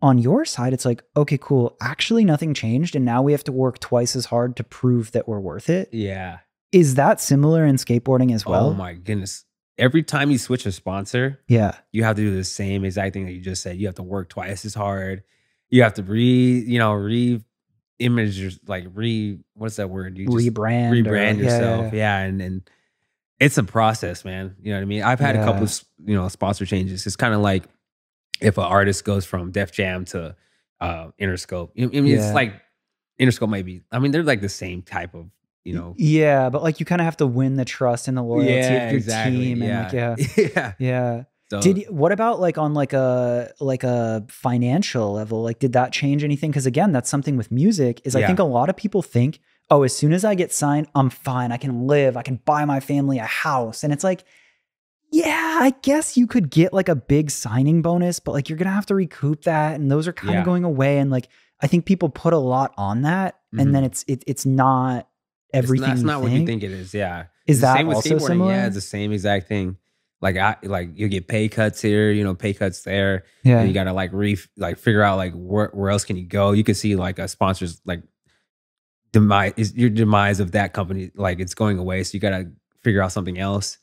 on your side, it's like, okay, cool. Actually, nothing changed. And now we have to work twice as hard to prove that we're worth it. yeah. Is that similar in skateboarding as well? oh my goodness! Every time you switch a sponsor, Yeah. you have to do the same exact thing that you just said. You have to work twice as hard. You have to re, you know, re image your like re what's that word? You just Rebrand. or- rebrand yeah, yourself. yeah, Yeah, and and it's a process, man. You know what I mean? I've had a couple of you know sponsor changes. It's kind of like if an artist goes from Def Jam to uh Interscope. I mean, Yeah. it's like Interscope might be. I mean, they're like the same type of you know. Yeah, but like you kind of have to win the trust and the loyalty of your team. And like, yeah. yeah. [laughs] Yeah. So, Did what about like on like a like a financial level? Like did that change anything? Because again, that's something with music is I think a lot of people think, oh, as soon as I get signed, I'm fine. I can live. I can buy my family a house. And it's like, yeah, I guess you could get like a big signing bonus, but like you're gonna have to recoup that, and those are kind of Yeah. going away. And like I think people put a lot on that, Mhm. and then it's it, it's not everything. It's not, you not what you think it is. Yeah. Is It's the that also similar? Yeah, it's the same exact thing. Like I like you get pay cuts here, you know, pay cuts there. Yeah, and you gotta like re like figure out like where where else can you go. You can see like a sponsor's like demise is your demise of that company like it's going away. So you gotta figure out something else.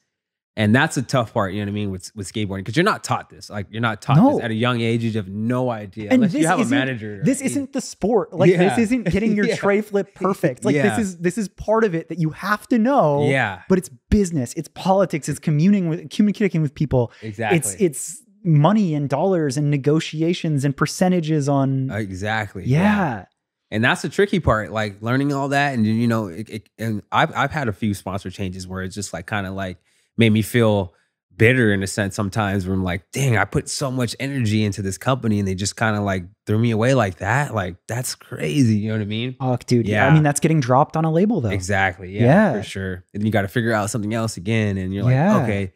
And that's a tough part, you know what I mean, with with skateboarding because you're not taught this. Like you're not taught No. this at a young age. You have no idea And unless you this have a isn't- manager. this isn't the sport. Like this isn't getting [laughs] your Yeah. tray flip perfect. Like Yeah. this is this is part of it that you have to know. yeah, But it's business, it's politics, it's communing with communicating with people. exactly. It's it's money and dollars and negotiations and percentages on exactly. yeah. and that's the tricky part like learning all that and you know it, it, and I've, I've had a few sponsor changes where it's just like kind of like made me feel bitter in a sense sometimes where i'm like dang i put so much energy into this company and they just kind of like threw me away like that like that's crazy you know what i mean Fuck, dude. Yeah. I mean, that's getting dropped on a label though. exactly yeah, Yeah. for sure and you got to figure out something else again and you're like Yeah. okay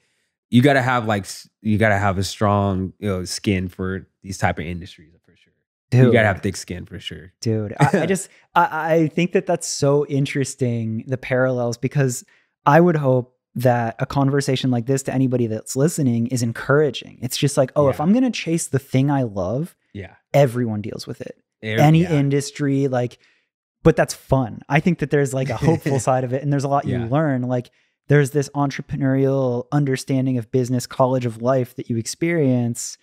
you got to have like you got to have a strong you know skin for these type of industries for sure Dude, you got to have thick skin for sure dude. I, I just [laughs] I, I think that that's so interesting the parallels because I would hope that a conversation like this to anybody that's listening is encouraging. It's just like, oh, if I'm gonna chase the thing I love, yeah everyone deals with it. Any yeah. industry, like, but that's fun. I think that there's like a hopeful [laughs] side of it, and there's a lot you learn. Like, there's this entrepreneurial understanding of business, college of life that you experience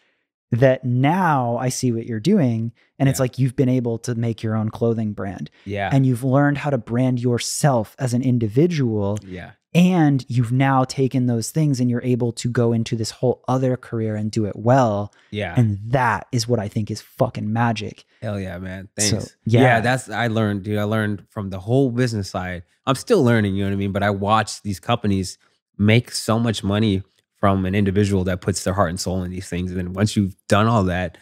that now I see what you're doing. And it's like you've been able to make your own clothing brand yeah and you've learned how to brand yourself as an individual. yeah And you've now taken those things and you're able to go into this whole other career and do it well. yeah And that is what I think is fucking magic. Hell yeah, man. So, Thanks. yeah. yeah. that's I learned, dude. I learned from the whole business side. I'm still learning, you know what I mean? But I watched these companies make so much money from an individual that puts their heart and soul in these things. And then once you've done all that,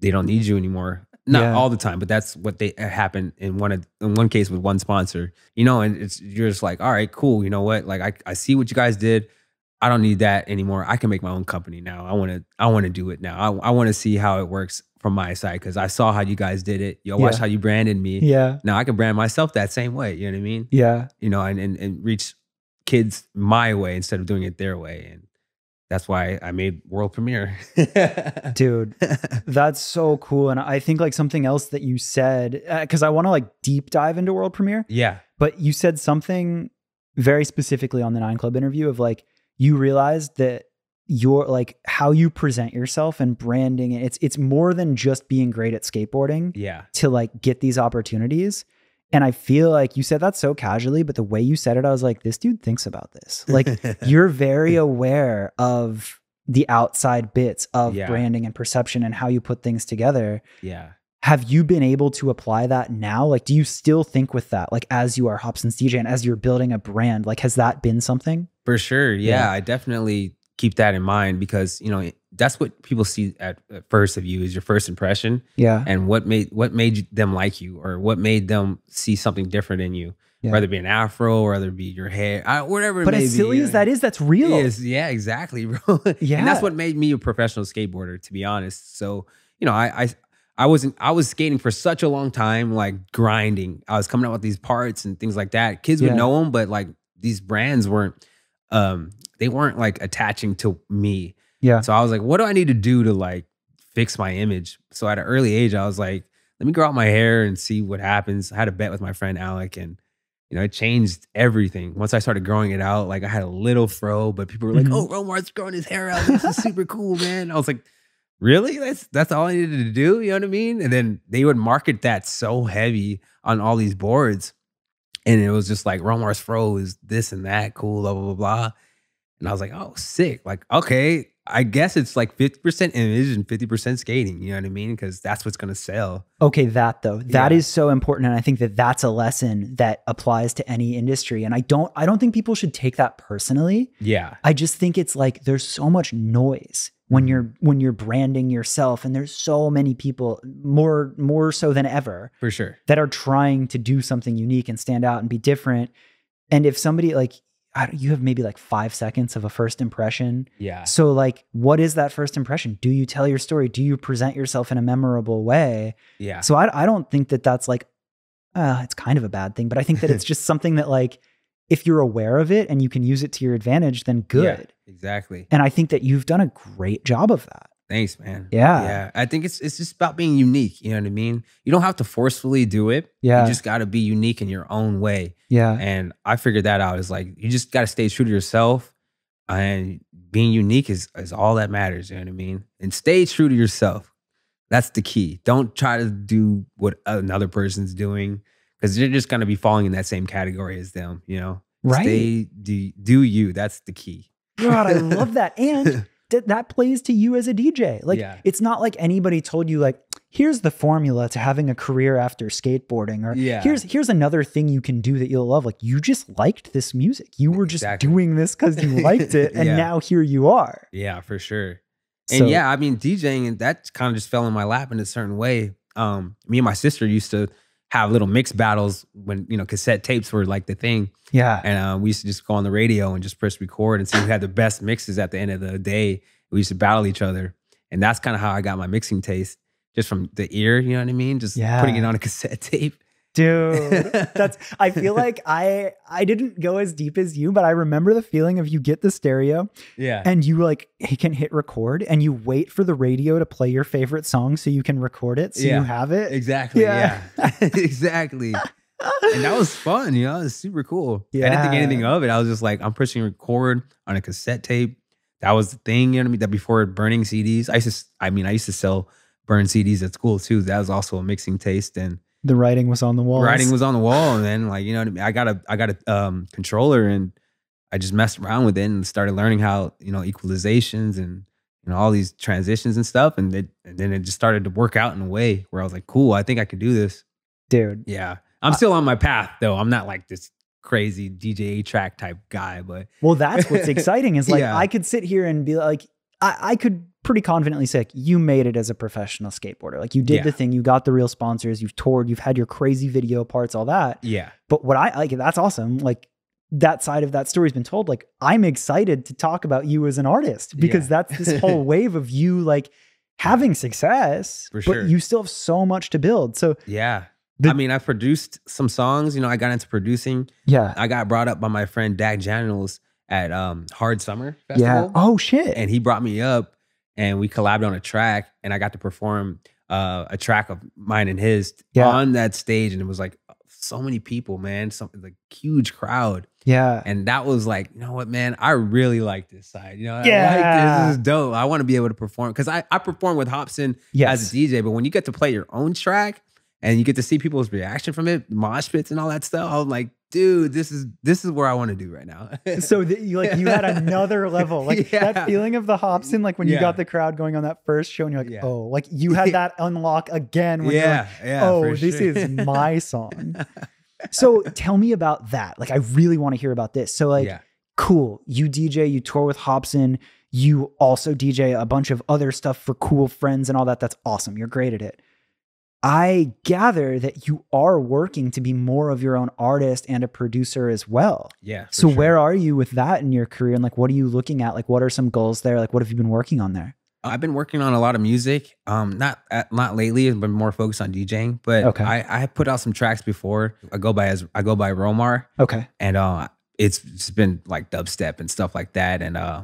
they don't need you anymore. Not Yeah. all the time, but that's what they uh, happen in one of, in one case with one sponsor. You know, and it's you're just like, all right, cool. You know what? Like I, I see what you guys did. I don't need that anymore. I can make my own company now. I want to I want to do it now. I, I want to see how it works from my side because I saw how you guys did it. You watch how you branded me. Yeah. Now I can brand myself that same way. You know what I mean? Yeah. You know, and, and and reach kids my way instead of doing it their way. And that's why I made world premiere. [laughs] Dude, that's so cool. And I think like something else that you said, uh, because I want to like deep dive into world premiere, yeah. but you said something very specifically on the Nine Club interview of like, you realized that your like how you present yourself and branding it, it's it's more than just being great at skateboarding Yeah. to like get these opportunities. And I feel like you said that so casually, but the way you said it, I was like, this dude thinks about this. Like [laughs] you're very aware of the outside bits of Yeah. branding and perception and how you put things together. yeah. Have you been able to apply that now? Like, do you still think with that? Like, as you are Hopsin's DJ and as you're building a brand, like, has that been something? For sure. Yeah, Yeah. I definitely keep that in mind because, you know, that's what people see at, at first of you is your first impression Yeah. and what made what made them like you or what made them see something different in you. Yeah. Whether it be an afro or whether it be your hair, I, whatever it But as silly as that is, that's real. Is. Yeah, exactly, [laughs] bro. Yeah. And that's what made me a professional skateboarder, to be honest. So, you know, I I I wasn't I was skating for such a long time, like grinding. I was coming out with these parts and things like that. Kids Yeah. would know them, but like these brands weren't um they weren't like attaching to me. Yeah. So I was like, what do I need to do to like fix my image? So at an early age, I was like, let me grow out my hair and see what happens. I had a bet with my friend Alec and you know, it changed everything. Once I started growing it out, like I had a little fro, but people were like, Mhm. "Oh, Romar's growing his hair out. This is super cool, man." I was like, "Really? That's that's all I needed to do." You know what I mean? And then they would market that so heavy on all these boards, and it was just like Romar's fro is this and that, cool, blah blah blah blah. And I was like, "Oh, sick! Like, okay, I guess it's like fifty percent image and fifty percent skating." You know what I mean? Because that's what's gonna sell. Okay, that though, that is Yeah. so important, and I think that that's a lesson that applies to any industry. And I don't, I don't think people should take that personally. Yeah, I just think it's like there's so much noise when Mhm. you're when you're branding yourself, and there's so many people more more so than ever for sure. that are trying to do something unique and stand out and be different. And if somebody like you have maybe like five seconds of a first impression. Yeah. So, like, what is that first impression? Do you tell your story? Do you present yourself in a memorable way? Yeah. So, I, I don't think that that's like, uh, it's kind of a bad thing, but I think that it's [laughs] just something that, like, if you're aware of it and you can use it to your advantage, then good. Yeah, exactly. And I think that you've done a great job of that. Thanks, man. Yeah. Yeah. I think it's it's just about being unique. You know what I mean? You don't have to forcefully do it. Yeah. You just gotta be unique in your own way. Yeah. And I figured that out. Is like you just gotta stay true to yourself. And being unique is is all that matters. You know what I mean? And stay true to yourself. That's the key. Don't try to do what another person's doing because you're just gonna be falling in that same category as them. You know? Right. Stay do do you. That's the key. God, I love that. And [laughs] that plays to you as a DJ. Like, Yeah. it's not like anybody told you, like, here's the formula to having a career after skateboarding, or Yeah. here's here's another thing you can do that you'll love. Like, you just liked this music. You were just Exactly. doing this because you [laughs] liked it, and Yeah. now here you are. Yeah, for sure. And So- yeah, I mean DJing and that kind of just fell in my lap in a certain way. Um, me and my sister used to have little mix battles when you know cassette tapes were like the thing, yeah, and uh, we used to just go on the radio and just press record and see who had the best mixes at the end of the day. We used to battle each other, and that's kind of how I got my mixing taste, just from the ear. You know what I mean? Just putting it on a cassette [laughs] tape. Dude. [laughs] That's. I feel like I I didn't go as deep as you, but I remember the feeling of you get the stereo Yeah, and you like can hit record and you wait for the radio to play your favorite song so you can record it so Yeah. you have it. exactly. Yeah. Yeah, [laughs] [laughs] exactly. and that was fun, you know, it was super cool. yeah. I didn't think anything of it. I was just like, I'm pushing record on a cassette tape. That was the thing, you know what I mean? That before burning CDs, I used to, I mean, I used to sell burn CDs at school too. That was also a mixing taste, and The writing was on the wall. writing was on the wall. And then, like, you know what I mean? I got a, I got a um, controller, and I just messed around with it and started learning how, you know, equalizations and you know all these transitions and stuff. And it, and then it just started to work out in a way where I was like, cool, I think I can do this. dude. Yeah. I'm still on my path though. I'm not like this crazy DJ track type guy, but Well, that's what's [laughs] exciting is like Yeah. I could sit here and be like, I, I could pretty confidently say, like, you made it as a professional skateboarder. Like you did Yeah. the thing, you got the real sponsors, you've toured, you've had your crazy video parts, all that. yeah. But what I like, that's awesome. Like that side of that story's been told. Like I'm excited to talk about you as an artist because Yeah. that's this whole [laughs] wave of you like having success, For but you still have so much to build. So Yeah. The- I mean, I produced some songs, you know, I got into producing. yeah, I got brought up by my friend Dack Janiels at um Hard Summer Festival. yeah. Oh shit. And he brought me up and we collabed on a track and I got to perform uh, a track of mine and his Yeah. on that stage. And it was like so many people, man, something like huge crowd. yeah. And that was like, you know what, man, I really like this side. You know, I like Yeah. this. This is dope. I want to be able to perform because I, I perform with Hopsin Yes. as a DJ, but when you get to play your own track and you get to see people's reaction from it, mosh pits and all that stuff, I'm like, dude, this is this is where I want to do right now. [laughs] so that you like you had another level like [laughs] Yeah. that feeling of the Hopsin like when you Yeah. got the crowd going on that first show and you're like Yeah. oh like you had that [laughs] unlock again when you're like, yeah, yeah. oh this sure. is my song so tell me about that like i really want to hear about this so like yeah, cool you dj you tour with hopsin you also dj a bunch of other stuff for cool friends and all that that's awesome you're great at it i gather that you are working to be more of your own artist and a producer as well yeah. so sure. where are you with that in your career and like what are you looking at like what are some goals there like what have you been working on there I've been working on a lot of music. Um, not uh, not lately, but more focused on DJing. But Okay. I I have put out some tracks before. I go by as I go by Romar. okay and uh it's just been like dubstep and stuff like that and uh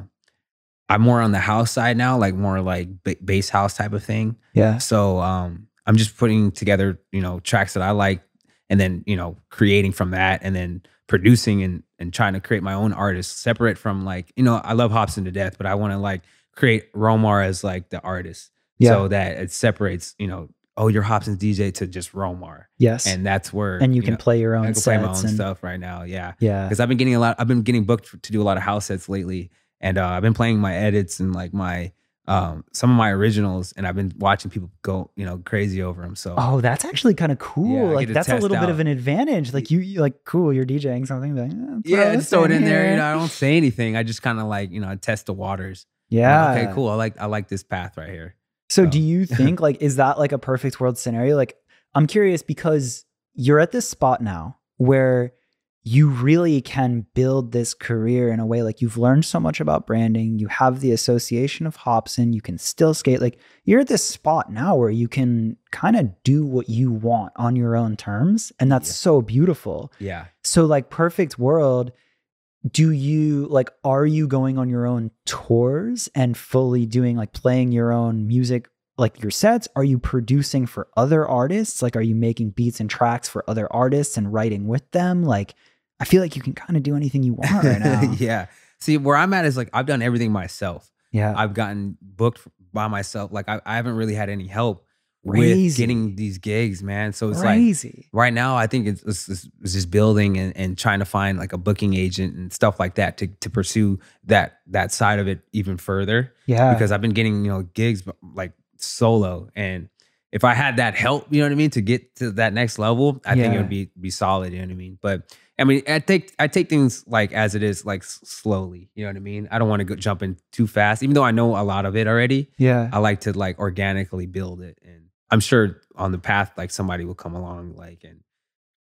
i'm more on the house side now like more like ba- bass house type of thing yeah so um i'm just putting together you know tracks that i like and then you know creating from that and then producing and and trying to create my own artist separate from like you know i love hopsin to death but i want to like create romar as like the artist. Yeah. So that it separates you know oh you're hopsin's dj to just romar. Yes. And that's where and you can know, play your i own can play my own and stuff right now yeah. Yeah. Because I've been getting a lot. I've been getting booked to do a lot of house sets lately, and uh, I've been playing my edits and like my um, some of my originals, and I've been watching people go you know crazy over them. So Oh, that's actually kind of cool. I like that's a little bit of an advantage. Like you, you like cool. You're DJing something. Like, eh, yeah, just throw it in there. You know, I don't say anything. I just kind of like you know I test the waters. I'm like, Yeah. okay, cool. I like I like this path right here. So, So- do you [laughs] think like is that like a perfect world scenario? Like, I'm curious because you're at this spot now where you really can build this career in a way like you've learned so much about branding. You have the association of Hopsin. You can still skate. Like you're at this spot now where you can kind of do what you want on your own terms. And that's Yeah. so beautiful. Yeah. So, like, perfect world, do you like, are you going on your own tours and fully doing like playing your own music, like your sets? Are you producing for other artists? Like, are you making beats and tracks for other artists and writing with them? Like, I feel like you can kind of do anything you want right now. [laughs] yeah. See, where I'm at is like I've done everything myself. yeah. I've gotten booked by myself. Like I, I haven't really had any help with getting these gigs, man. So it's like Crazy. right now I think it's, it's, it's just building and, and trying to find like a booking agent and stuff like that to to pursue that that side of it even further yeah. because I've been getting you know gigs like solo and if I had that help, you know what I mean, to get to that next level, I think it would be be solid. You know what I mean? But I mean, I take I take things like as it is, like slowly. You know what I mean? I don't want to go jump in too fast, even though I know a lot of it already. yeah. I like to like organically build it, and I'm sure on the path, like somebody will come along, like and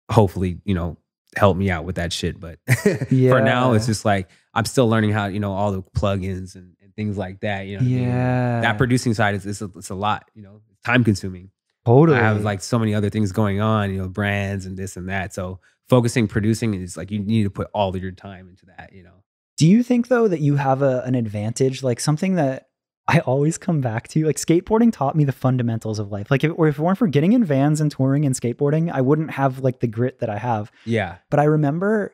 hopefully, you know, help me out with that shit. But [laughs] for now, it's just like I'm still learning how, you know, all the plugins and, and things like that. You know, what I mean? yeah. that producing side is it's a, it's a lot. You know, time consuming. totally. I have like so many other things going on. You know, brands and this and that. So focusing producing is like you need to put all of your time into that. You know. Do you think though that you have a, an advantage, like something that I always come back to? Like skateboarding taught me the fundamentals of life. Like if, or if it weren't for getting in vans and touring and skateboarding, I wouldn't have like the grit that I have. Yeah. But I remember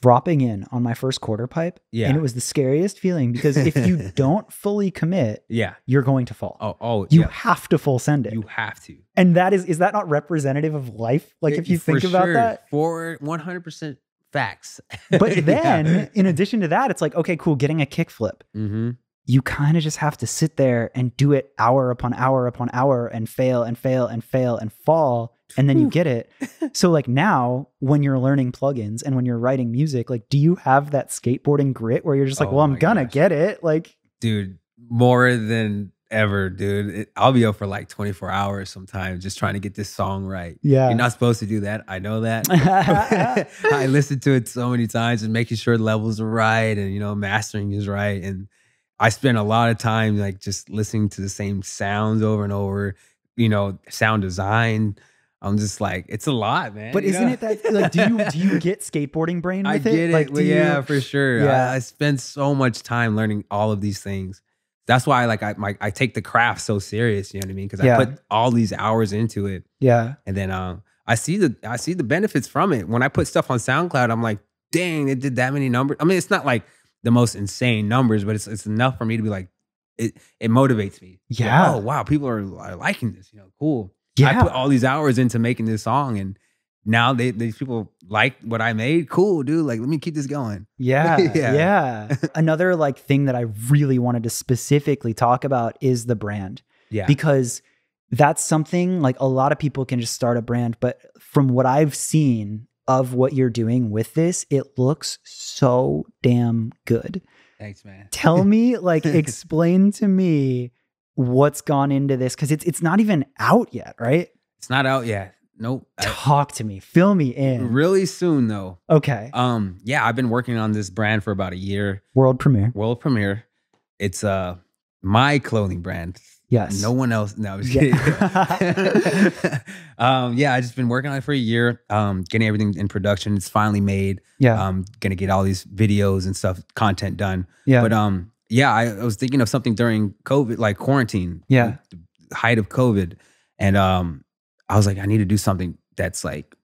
dropping in on my first quarter pipe, Yeah. and it was the scariest feeling because if you [laughs] don't fully commit, Yeah. you're going to fall. Oh. Oh. you yeah. have to full send it. You have to. and that is is that not representative of life? Like if you think about sure. that. for 100 percent facts. But [laughs] then in addition to that, it's like, okay, cool, getting a kickflip. hmm you kind of just have to sit there and do it hour upon hour upon hour and fail and fail and fail and fall and then you get it. So like now when you're learning plugins and when you're writing music, like do you have that skateboarding grit where you're just like, Oh well, I'm gonna gosh. get it? Like dude, more than ever, dude. It, I'll be up for like 24 hours sometimes just trying to get this song right. yeah. You're not supposed to do that. I know that. [laughs] [laughs] I listened to it so many times and making sure the levels are right and you know mastering is right. And I spend a lot of time like just listening to the same sounds over and over. You know, sound design. I'm just like, it's a lot, man. but isn't know? it that like do you do you get skateboarding brain [laughs] I with get it? it. Like well, do you, yeah, for sure. Yeah. I, I spend so much time learning all of these things. That's why, like, I my, I take the craft so serious. You know what I mean? Because Yeah. I put all these hours into it, yeah. and then um, I see the I see the benefits from it. When I put stuff on SoundCloud, I'm like, dang, it did that many numbers. I mean, it's not like the most insane numbers, but it's it's enough for me to be like, it it motivates me. Like, Yeah. oh wow, people are, are liking this. You know, cool. Yeah. I put all these hours into making this song, and now they these people like what I made. Cool, dude. Like, let me keep this going. [laughs] Yeah, Yeah. yeah. [laughs] Another like thing that I really wanted to specifically talk about is the brand. Yeah. because that's something like a lot of people can just start a brand but from what i've seen of what you're doing with this it looks so damn good Thanks, man. tell [laughs] me like explain to me what's gone into this because it's it's not even out yet right It's not out yet. Nope. I- talk to me fill me in really soon though. okay Um, yeah, I've been working on this brand for about a year. world premiere World premiere. It's uh my clothing brand. yes No one else. No, I was Yeah. kidding. [laughs] [laughs] um, yeah, I just been working on it for a year. Um, getting everything in production. It's finally made. yeah Um, gonna get all these videos and stuff, content done. yeah But um, yeah, I, I was thinking of something during COVID, like quarantine. Yeah. the height of COVID, and um, I was like, I need to do something that's like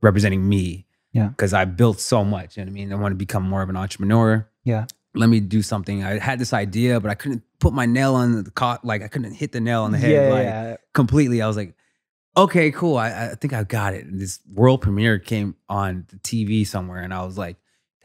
representing me. Yeah. because I built so much. You know what I mean? I want to become more of an entrepreneur. Yeah. Let me do something. I had this idea, but I couldn't put my nail on the co- like I couldn't hit the nail on the head yeah, like yeah. completely. I was like, okay, cool. I, I think I got it. And this world premiere came on the TV somewhere, and I was like,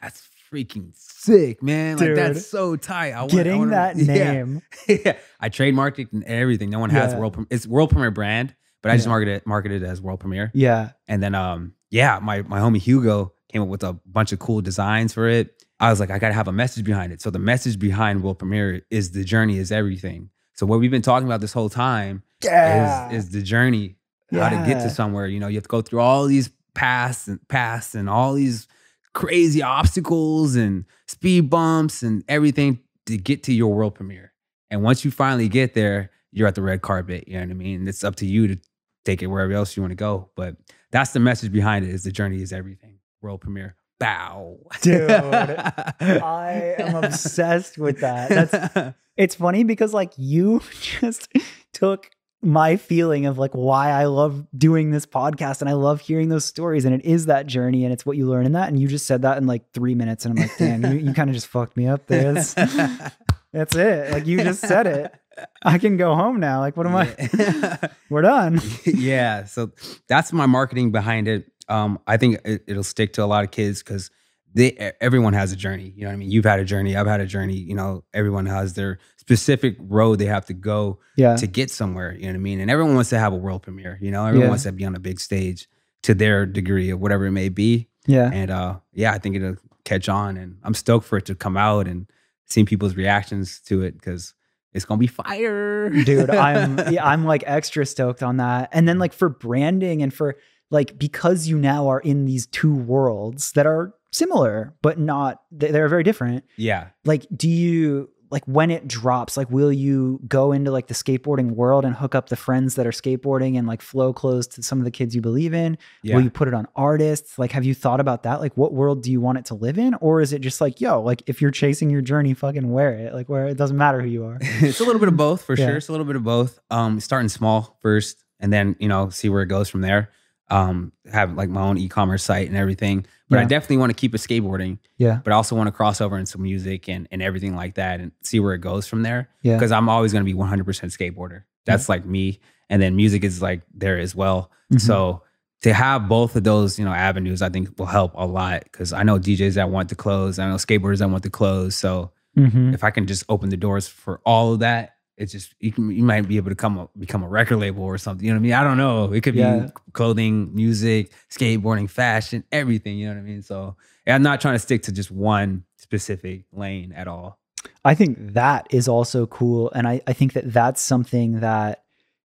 that's freaking sick, man. Like that's so tight. I want, getting I wanna- that [laughs] name [laughs] Yeah. I trademarked it and everything. No one has Yeah. world. It's world premiere brand, but I just marketed it, marketed it as world premiere. yeah And then, um, yeah, my my homie Hugo came up with a bunch of cool designs for it. I was like, I gotta have a message behind it. So the message behind world premiere is the journey is everything. So what we've been talking about this whole time yeah is is the journey, how to get to somewhere. You know, you have to go through all these paths and paths and all these crazy obstacles and speed bumps and everything to get to your world premiere. And once you finally get there, you're at the red carpet. You know what I mean? It's up to you to take it wherever else you want to go. But that's the message behind it is the journey is everything. World premiere. Bow. Dude, [laughs] I am obsessed with that. That's [laughs] it's funny because like you [laughs] just took my feeling of like why I love doing this podcast and I love hearing those stories and it is that journey and it's what you learn in that and you just said that in like three minutes and I'm like damn you, you kind of just fucked me up there that's, [laughs] that's it. Like you just said it. I can go home now. Like what am I [laughs] we're done. [laughs] Yeah so that's my marketing behind it. Um I think it, it'll stick to a lot of kids because they everyone has a journey. You know what I mean? You've had a journey, I've had a journey, you know, everyone has their specific road they have to go yeah to get somewhere. You know what I mean? And everyone wants to have a world premiere, you know, everyone Yeah. wants to be on a big stage to their degree of whatever it may be. yeah And uh yeah, I think it'll catch on and I'm stoked for it to come out and seeing people's reactions to it because it's gonna be fire. dude i'm [laughs] yeah, i'm like extra stoked on that and then like for branding and for like because you now are in these two worlds that are similar but not they- they're very different yeah. like do you like when it drops like will you go into like the skateboarding world and hook up the friends that are skateboarding and like flow clothes to some of the kids you believe in Yeah. will you put it on artists like have you thought about that like what world do you want it to live in or is it just like yo like if you're chasing your journey fucking wear it like where it doesn't matter who you are [laughs] it's a little bit of both for Yeah. sure. It's a little bit of both. Um, starting small first, and then you know see where it goes from there. Um, have like my own e-commerce site and everything. But I definitely want to keep it skateboarding. Yeah. But I also want to cross over into music and and everything like that, and see where it goes from there. Yeah. Because I'm always going to be 100% skateboarder. That's like me, and then music is like there as well. Mhm. So to have both of those, you know, avenues, I think will help a lot. Because I know DJs that want to close, I know skateboarders that want to close. So Mhm. if I can just open the doors for all of that, it's just you can you might be able to come a, become a record label or something. You know what I mean? I don't know. It could Yeah. be clothing, music, skateboarding, fashion, everything. You know what I mean? So I'm not trying to stick to just one specific lane at all. I think that is also cool. And I, I think that that's something that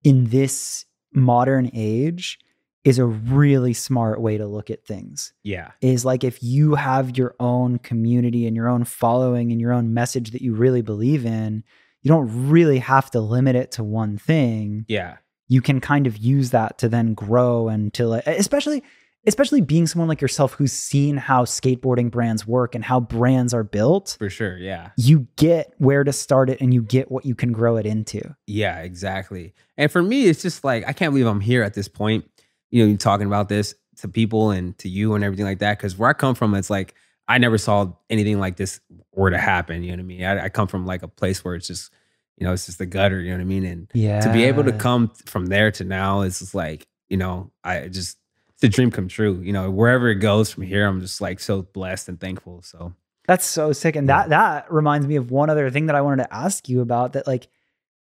in this modern age is a really smart way to look at things. Yeah, Is like if you have your own community and your own following and your own message that you really believe in, you don't really have to limit it to one thing. yeah, You can kind of use that to then grow and to like, especially especially being someone like yourself who's seen how skateboarding brands work and how brands are built for sure. Yeah, you get where to start it and you get what you can grow it into. yeah, exactly. And for me, it's just like I can't believe I'm here at this point. You know, you talking about this to people and to you and everything like that. Because where I come from, it's like I never saw anything like this were to happen. You know what I mean? I, I come from like a place where it's just, you know, it's just the gutter. You know what I mean? And Yeah. to be able to come from there to now it's just like, you know, I just it's a dream come true. You know, wherever it goes from here, I'm just like so blessed and thankful. So That's so sick. And that that reminds me of one other thing that I wanted to ask you about that like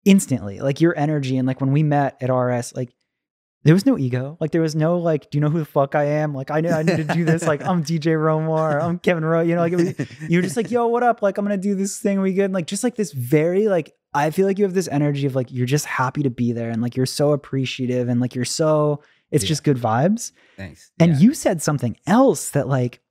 instantly, like your energy and like when we met at RS, like there was no ego. Like there was no like, do you know who the fuck I am? Like I know I need to do this. Like I'm DJ Romar. I'm Kevin Rowe. You know, like it was, you were just like, yo, what up? Like I'm gonna do this thing. We good? And, like just like this very like I feel like you have this energy of like you're just happy to be there and like you're so appreciative and like you're so it's Yeah. just good vibes. thanks. And Yeah. you said something else that like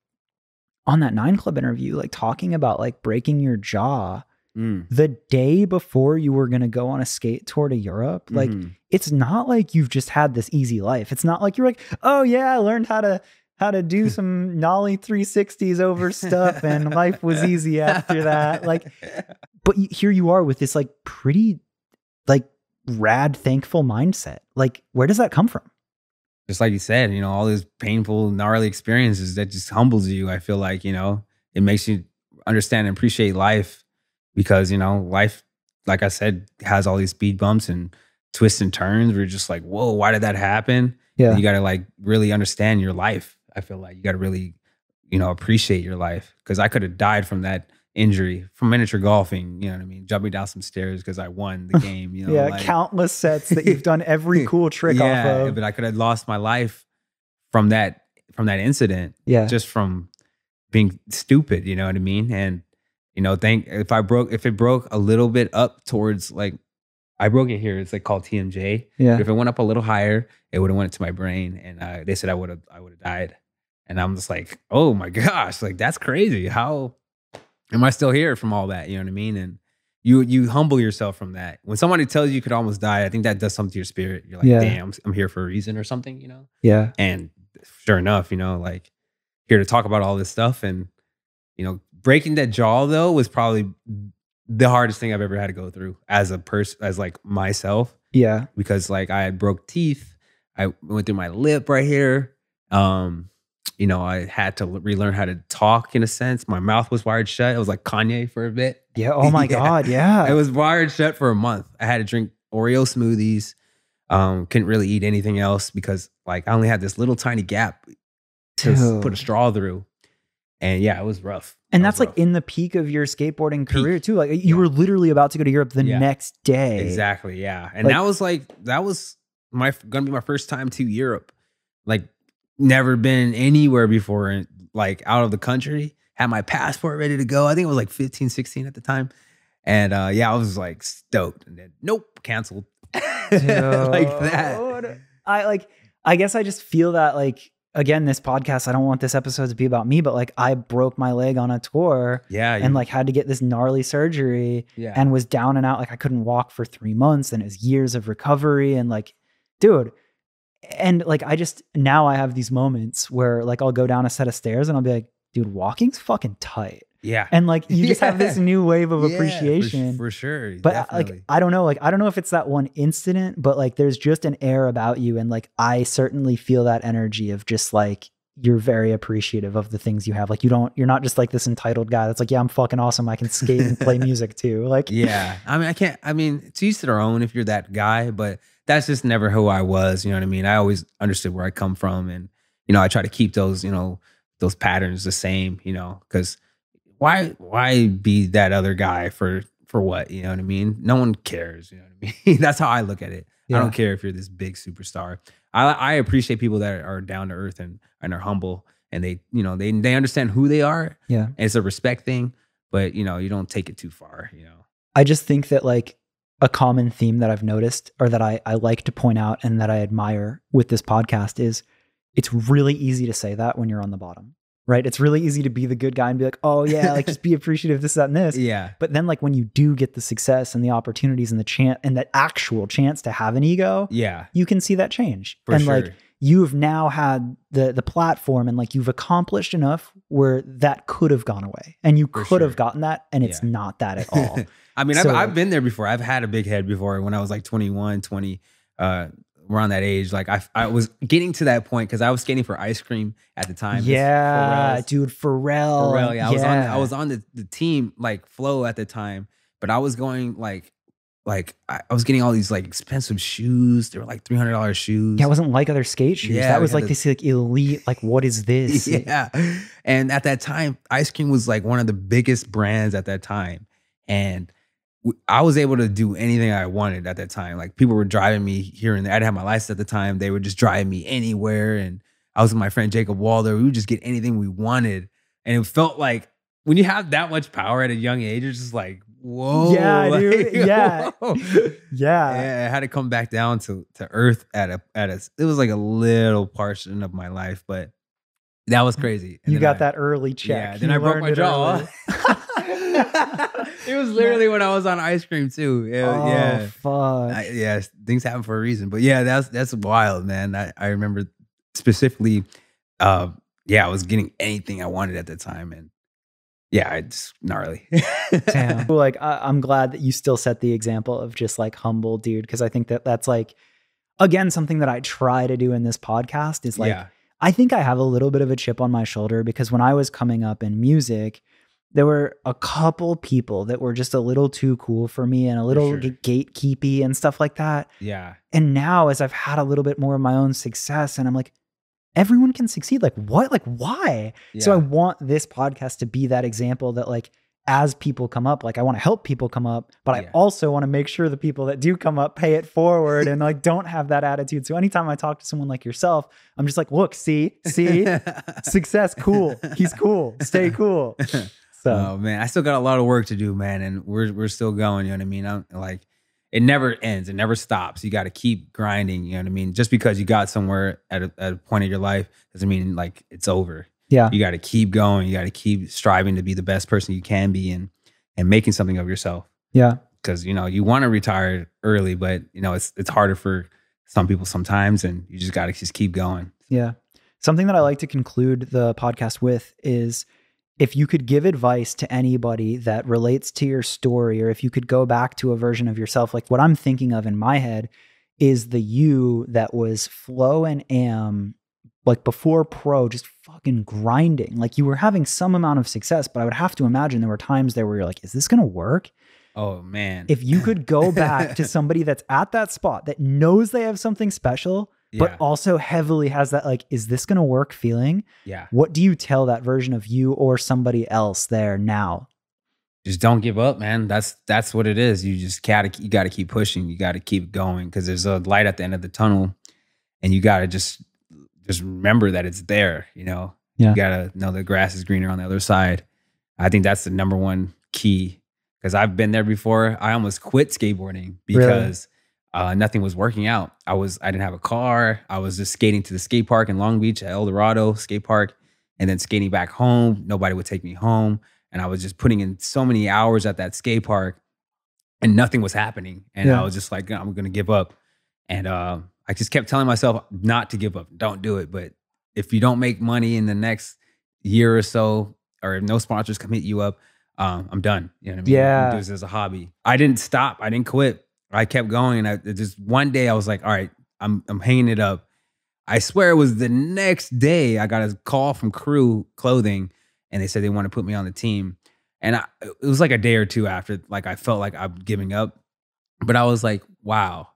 on that nine club interview, like talking about like breaking your jaw Mm, the day before you were gonna go on a skate tour to Europe. Like mhm. it's not like you've just had this easy life. It's not like you're like, oh yeah, I learned how to how to do some [laughs] nollie 360s over stuff and life was easy after that. Like, but here you are with this like pretty like rad thankful mindset. Like, where does that come from? just like you said, you know, all these painful, gnarly experiences that just humbles you. I feel like, you know, it makes you understand and appreciate life because, you know, life, like I said, has all these speed bumps and twists and turns you're just like, whoa, why did that happen? Yeah. You got to like really understand your life. I feel like you got to really, you know, appreciate your life because I could have died from that injury from miniature golfing. You know what I mean? Jumping down some stairs because I won the [laughs] game. You know, yeah, like- countless sets that you've done [laughs] every cool trick off of. but I could have lost my life from that from that incident Yeah. just from being stupid. You know what I mean? And you know, think if I broke if it broke a little bit up towards like I broke it here. It's like called TMJ. Yeah. But if it went up a little higher, it would have went to my brain, and uh, they said I would have I would have died. And I'm just like, oh my [laughs] gosh, like that's crazy. How am I still here from all that? You know what I mean? And you you humble yourself from that. When somebody tells you you could almost die, I think that does something to your spirit. You're like, Yeah. damn, I'm here for a reason or something, you know. Yeah. And sure enough, you know, like here to talk about all this stuff, and you know, breaking that jaw though was probably the hardest thing I've ever had to go through as a person, as like myself Yeah. because like I had broke teeth. I went through my lip right here. Um, you know, I had to relearn how to talk in a sense. My mouth was wired shut. It was like Kanye for a bit. Yeah. Oh my [laughs] Yeah. God. Yeah. It was wired shut for a month. I had to drink Oreo smoothies. Um, couldn't really eat anything else because like I only had this little tiny gap to s- put a straw through. And yeah, it was rough. and That that's like rough. in the peak of your skateboarding Peak. career too. Like you Yeah. were literally about to go to Europe the Yeah. next day. Exactly. Yeah. And Like- that was like that was my gonna be my first time to Europe. Like never been anywhere before and like out of the country. Had my passport ready to go. I think it was like 15, 16 at the time. And uh yeah, I was like stoked. And then nope, canceled. [laughs] like that. I like I guess I just feel that like again this podcast I don't want this episode to be about me but like I broke my leg on a tour Yeah. and like had to get this gnarly surgery yeah. and was down and out like I couldn't walk for 3 months and it was years of recovery and like dude and like I just now I have these moments where like I'll go down a set of stairs and I'll be like dude walking's fucking tight yeah. and like you just have this [laughs] new wave of Yeah, appreciation for, sure. but uh, definitely. like I don't know, like I don't know if it's that one incident, but like there's just an air about you, and like I certainly feel that energy of just like you're very appreciative of the things you have. Like you don't, you're not just like this entitled guy that's like, yeah, I'm fucking awesome. I can skate and play [laughs] music too. Like, yeah. I mean, I can't, I mean, it's each to their own if you're that guy, but that's just never who I was. You know what I mean? I always understood where I come from. And, you know, I try to keep those, you know, those patterns the same, you know, because why, why be that other guy for, for what? You know what I mean? No one cares. You know what I mean? [laughs] that's how I look at it. I don't care if you're this big superstar. I, I appreciate people that are down to earth and, and are humble and they, you know, they, they understand who they are yeah. it's a respect thing, but you know, you don't take it too far, you know. I just think that like a common theme that I've noticed or that I, I like to point out and that I admire with this podcast is it's really easy to say that when you're on the bottom, right? It's really easy to be the good guy and be like, oh yeah, like just be appreciative this, that, and this. Yeah. But then like when you do get the success and the opportunities and the chance and that actual chance to have an ego, Yeah. you can see that change. For and sure. like you've now had the the platform and like you've accomplished enough where that could have gone away. And you For could have sure. gotten that and it's Yeah. not that at all. [laughs] I mean, So- I've, I've been there before. I've had a big head before when I was like 21, 20, uh, around that age. Like I, I was getting to that point because I was skating for ice cream at the time. Yeah, Pharrell's- dude, Pharrell. Pharrell, yeah. I was on. I was on the, the team like flow at the time, but I was going like, like I, I was getting all these like expensive shoes. They were like three hundred dollars shoes. Yeah, it wasn't like other skate shoes. Yeah, that was like the- this like elite, like what is [laughs] this? yeah. And at that time, ice cream was like one of the biggest brands at that time. And I was able to do anything I wanted at that time. Like people were driving me here and there. I didn't have my license at the time. They would just drive me anywhere. And I was with my friend Jacob Walder. We would just get anything we wanted. And it felt like when you have that much power at a young age, it's just like, whoa. Yeah, [laughs] like, dude. [laughs] Yeah. whoa. Yeah. Yeah, I had to come back down to to earth at a at a. It was like a little portion of my life, but that was crazy. And You got I- that early check. Yeah, then You I broke my jaw. [laughs] [laughs] it was literally when I was on ice cream too. Yeah, oh, yeah, fuck. I, yeah. Things happen for a reason, but yeah, that's that's wild, man. I I remember specifically. Uh, yeah, I was getting anything I wanted at the time, and yeah, it's gnarly. [laughs] Damn. like I, I'm glad that you still set the example of just like humble dude because I think that that's like again something that I try to do in this podcast is like yeah, I think I have a little bit of a chip on my shoulder because when I was coming up in music there were a couple people that were just a little too cool for me and a little sure. gatekeepy and stuff like that yeah, and now as I've had a little bit more of my own success and I'm like everyone can succeed like what like why so I want this podcast to be that example that like as people come up, like I want to help people come up, but I also want to make sure the people that do come up pay it forward and like [laughs] don't have that attitude. So anytime I talk to someone like yourself, I'm just like, look, see, see, [laughs] success, cool. He's cool. Stay cool. [laughs] So Oh man, I still got a lot of work to do, man, and we're we're still going. You know what I mean? I'm like, it never ends. It never stops. You got to keep grinding. You know what I mean? Just because you got somewhere at a, at a point in your life doesn't mean like it's over. Yeah. You got to keep going. You got to keep striving to be the best person you can be and and making something of yourself. Yeah. Because you know you want to retire early, but you know it's it's harder for some people sometimes, and you just got to just keep going. Yeah. Something that I like to conclude the podcast with is if you could give advice to anybody that relates to your story, or if you could go back to a version of yourself, like what I'm thinking of in my head is the you that was flow and am like before pro, just fucking grinding. Like you were having some amount of success, but I would have to imagine there were times there where you're like, is this to work? Oh man. If you could go back to [laughs] somebody that's at that spot that knows they have something special, but also heavily has that like, is this going to work feeling? yeah. What do you tell that version of you or somebody else there now? Just don't give up, man. That's that's what it is. You just gotta you gotta keep pushing. You gotta keep going because there's a light at the end of the tunnel, and you gotta just just remember that it's there. You know, Yeah. you gotta know the grass is greener on the other side. I think that's the number one key because I've been there before. I almost quit skateboarding because uh, nothing was working out. I was I didn't have a car. I was just skating to the skate park in Long Beach at El Dorado skate park, and then skating back home. Nobody would take me home, and I was just putting in so many hours at that skate park, and nothing was happening. And Yeah. I was just like, I'm gonna give up. And uh, I just kept telling myself not to give up. Don't do it. But if you don't make money in the next year or so, or if no sponsors come hit you up, um, I'm done. You know what I mean? Yeah. Doing this as a hobby. I didn't stop. I didn't quit. I kept going. And I just one day I was like, all right, I'm I'm hanging it up. I swear it was the next day I got a call from KR3W Clothing, and they said they want to put me on the team. And I, it was like a day or two after, like I felt like I'm giving up, but I was like, wow,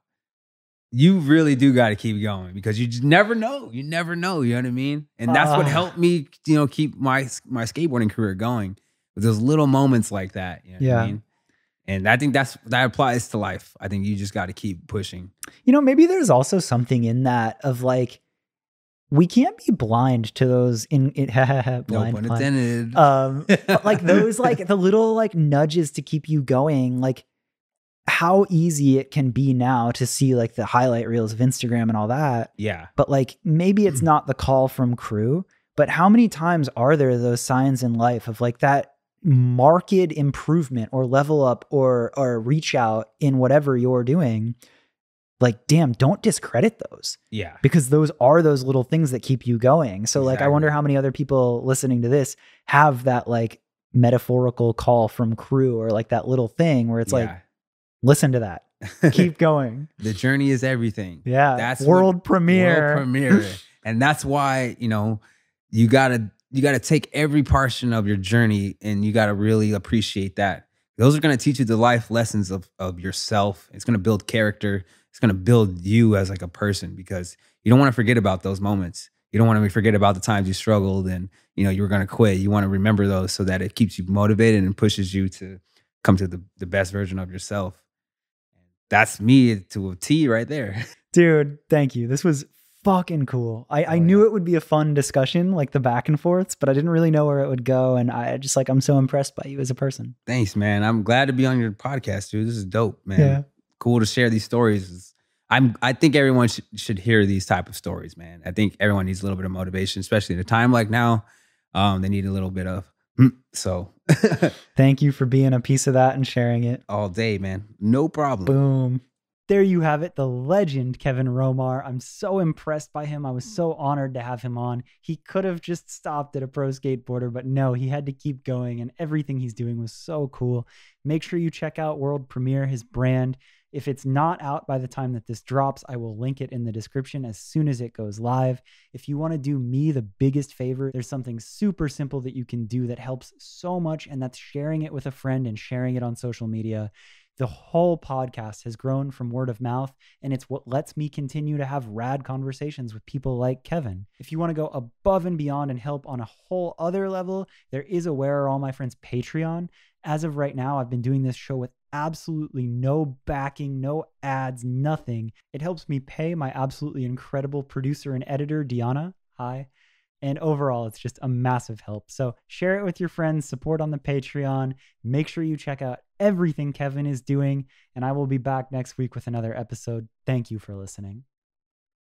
you really do got to keep going because you just never know. You never know. You know what I mean? And that's what Ah. helped me, you know, keep my my skateboarding career going. With those little moments like that. You know what Yeah. I mean? And I think that's that applies to life. I think you just got to keep pushing. You know, maybe there's also something in that of like, we can't be blind to those in, in [laughs] blind, no pun blind. intended. um like those like [laughs] the little like nudges to keep you going like how easy it can be now to see like the highlight reels of instagram and all that yeah. but like maybe it's [clears throat] not the call from KR3W but how many times are there those signs in life of like that marked improvement or level up or or reach out in whatever you're doing like damn don't discredit those Yeah. because those are those little things that keep you going. So like I wonder how many other people listening to this have that like metaphorical call from KR3W or like that little thing where it's like listen to that. Keep [laughs] going. the journey is everything. Yeah. That's world what- premiere. World premiere. [laughs] and that's why, you know, you gotta you gotta take every portion of your journey and you gotta really appreciate that. Those are gonna teach you the life lessons of of yourself. It's gonna build character. It's gonna build you as like a person because you don't want to forget about those moments. You don't want to forget about the times you struggled and you know you were gonna quit. You want to remember those so that it keeps you motivated and pushes you to come to the, the best version of yourself. That's me to a T right there. [laughs] Dude, thank you. This was fucking cool. I, I Oh, knew it would be a fun discussion, like the back and forths, but I didn't really know where it would go. And I just like I'm so impressed by you as a person. Thanks, man. I'm glad to be on your podcast, dude. This is dope, man. Yeah. Cool to share these stories. I'm. I think everyone should should hear these type of stories, man. I think everyone needs a little bit of motivation, especially in a time like now. Um, they need a little bit of. hmm, So, [laughs] Thank you for being a piece of that and sharing it. all day, man. No problem. Boom. There you have it, the legend Kevin Romar. I'm so impressed by him. I was so honored to have him on. He could have just stopped at a pro skateboarder, but no, he had to keep going, and everything he's doing was so cool. Make sure you check out World Premiere, his brand. If it's not out by the time that this drops, I will link it in the description as soon as it goes live. If you want to do me the biggest favor, there's something super simple that you can do that helps so much, and that's sharing it with a friend and sharing it on social media. The whole podcast has grown from word of mouth, and it's what lets me continue to have rad conversations with people like Kevin. If you want to go above and beyond and help on a whole other level, there is a Where Are All My Friends Patreon. As of right now, I've been doing this show with absolutely no backing, no ads, nothing. It helps me pay my absolutely incredible producer and editor, Diana. Hi. And overall, it's just a massive help. So share it with your friends, support on the Patreon. Make sure you check out everything Kevin is doing. And I will be back next week with another episode. Thank you for listening.